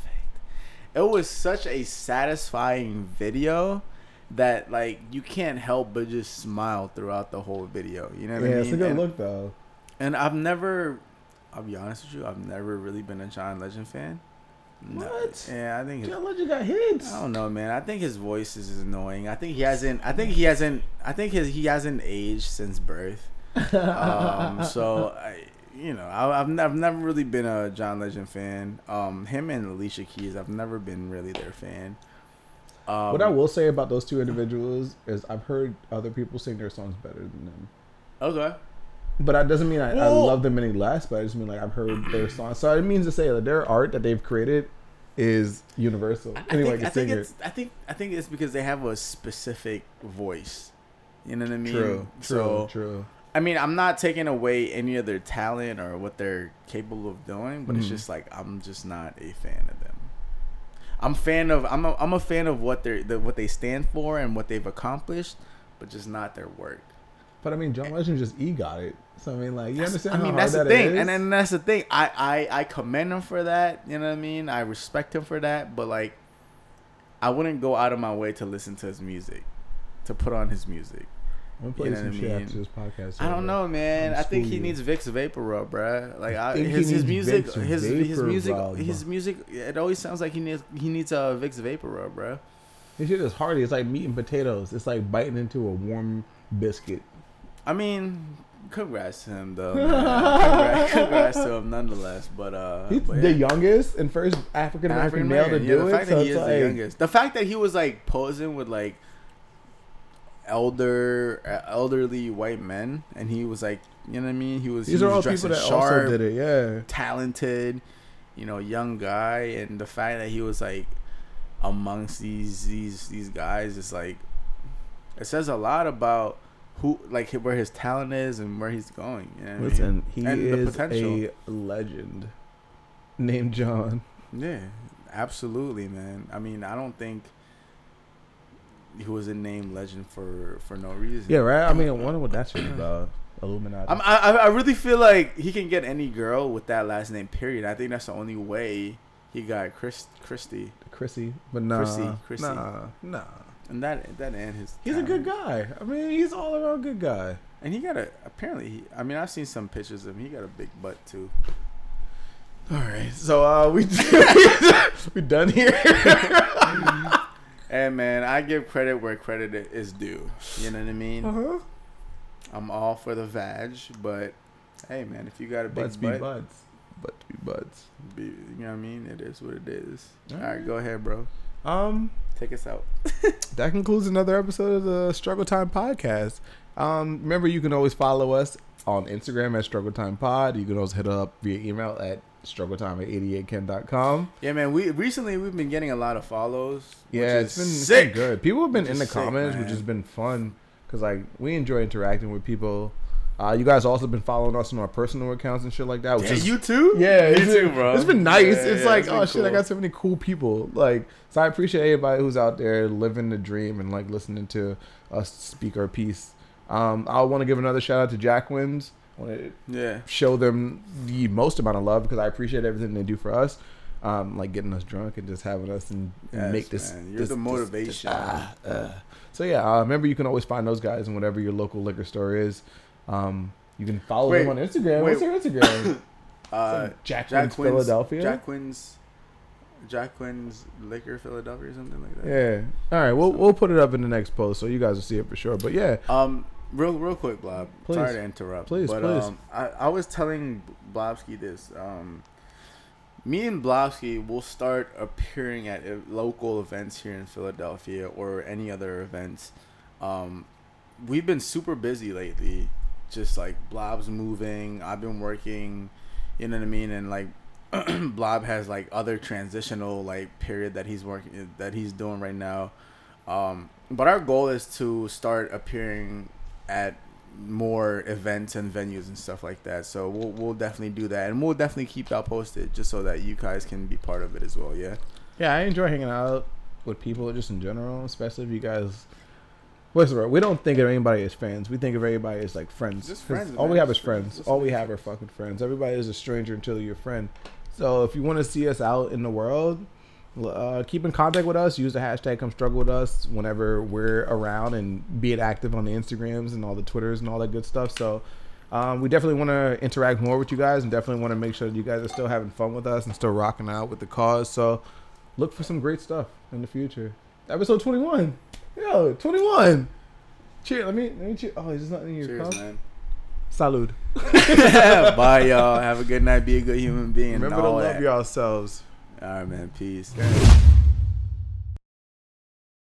It was such a satisfying video that like you can't help but just smile throughout the whole video. You know what Yeah, I mean? it's a good And- look though. and I've never, I'll be honest with you, I've never really been a John Legend fan. No. What? Yeah, I think. John Legend got hits. I don't know, man. I think his voice is annoying. I think he hasn't. I think he hasn't. I think his he hasn't aged since birth. Um, so I, you know, I, I've never, I've never really been a John Legend fan. Um, him and Alicia Keys, I've never been really their fan. Um, what I will say about those two individuals is I've heard other people sing their songs better than them. Okay. But that doesn't mean I, I love them any less. But I just mean like I've heard their songs. So it means to say that their art that they've created is universal. I Anyone think, I think it's I think I think it's because they have a specific voice. You know what I mean? True, true, So true. I mean, I'm not taking away any of their talent or what they're capable of doing, but it's Mhm. just like I'm just not a fan of them. I'm fan of I'm a, I'm a fan of what they're the, what they stand for and what they've accomplished, but just not their work. But I mean, John Legend just egot it. So I mean, like you understand I how mean, hard that's the that thing, and then that's the thing. I, I I commend him for that. You know what I mean? I respect him for that. But like, I wouldn't go out of my way to listen to his music, to put on his music. I'm gonna play you know some what I shit mean? after this podcast. I don't over. know, man. I'm think he you. needs Vicks Vapor Rub, bro. Like I, his his music, his his Vapor music, Rub. his music. It always sounds like he needs he needs a Vicks Vapor Rub, bro. This shit is hearty. It's like meat and potatoes. It's like biting into a warm biscuit. I mean, congrats to him though. congrats, congrats to him nonetheless. But uh, He's but the yeah. youngest and first African American male to African-American, do yeah, the it. fact So that he it's is the youngest. The fact that he was like posing with like elder, uh, elderly white men, and he was like, you know what I mean? He was. these he are was all dressing people that sharp, also did it. Yeah. talented, you know, young guy, and the fact that he was like amongst these these these guys is like it says a lot about who like where his talent is and where he's going. You know what I mean? He And is potential. a legend named John. Yeah, absolutely, man. I mean, I don't think he was a name legend for for no reason. Yeah, right. I mean, I wonder what that shit about. Illuminati. I'm, I I I really feel like he can get any girl with that last name. Period. I think that's the only way he got Chris Christie, Chrissy, but nah, Chrissy, Chrissy. nah, nah. And that that and his. He's a good guy. I mean, he's all around good guy. and he got a apparently. He, I mean, I've seen some pictures of him. He got a big butt too. All right, so uh, we we done here. And man, I give credit where credit is due. You know what I mean? Uh-huh. I'm all for the vag, but hey, man, if you got a big Butts be butt, butts. Butts be butts. be, you know what I mean? It is what it is. All Alright. right, go ahead, bro. Um, Take us out. that concludes another episode of the Struggle Time Podcast. Um, remember, you can always follow us on Instagram at Struggle Time Pod. You can also hit us up via email at struggletime at 88ken.com. Yeah, man. We recently we've been getting a lot of follows. Yeah, which it's is been, it's been good. People have been Which in the sick, comments, which has been fun because like we enjoy interacting with people. Uh, you guys also been following us on our personal accounts and shit like that. Which Yeah, is, you too. yeah, me it's too, bro. It's been nice. Yeah, it's yeah, like it's oh been shit, I got so many cool people. Like so, I appreciate everybody who's out there living the dream and like listening to us speak our piece. Um, I want to give another shout out to Jacquin's. I want to Yeah. show them the most amount of love because I appreciate everything they do for us. Um, like getting us drunk and just having us and, and Yes, make this. man. You're this- the this- motivation. ah, uh. So yeah, uh, remember you can always find those guys in whatever your local liquor store is. Um, you can follow Wait, them on Instagram. wait. What's their Instagram? Uh, Jack, Jacquin's Philadelphia. Jacquin's Jack Quinn's Liquor Philadelphia or something like that. yeah. All right. We'll we'll put it up in the next post so you guys will see it for sure. But yeah, Um, real real quick, Blob. Please. Sorry to interrupt. Please, but, please. Um, I, I was telling Blobsky this. Um, me and Blobsky will start appearing at local events here in Philadelphia or any other events. Um, we've been super busy lately. Just like Blob's moving. I've been working. You know what I mean? And like Blob has like other transitional like period that he's working that he's doing right now. Um, but our goal is to start appearing at more events and venues and stuff like that. So we'll we'll definitely do that, and we'll definitely keep that posted just so that you guys can be part of it as well. Yeah. Yeah, I enjoy hanging out with people just in general, especially if you guys. What's word? We don't think of anybody as fans. We think of everybody as like friends. Just friends, All we have is friends. friends. Just All we have are fucking friends. Everybody is a stranger until you're a friend. So if you want to see us out in the world, uh, keep in contact with us. Use the hashtag Come Struggle with Us whenever we're around, and be it active on the Instagrams and all the Twitters and all that good stuff. So. Um, we definitely want to interact more with you guys, and definitely want to make sure that you guys are still having fun with us and still rocking out with the cause. So, look for some great stuff in the future. Episode 21. Yo, 21. Cheer. Let me, let me cheer. Oh, is this not in your Cheers, cup? man. Salud. Bye, y'all. Have a good night. Be a good human being. Remember to love that. yourselves. All right, man. Peace. Okay.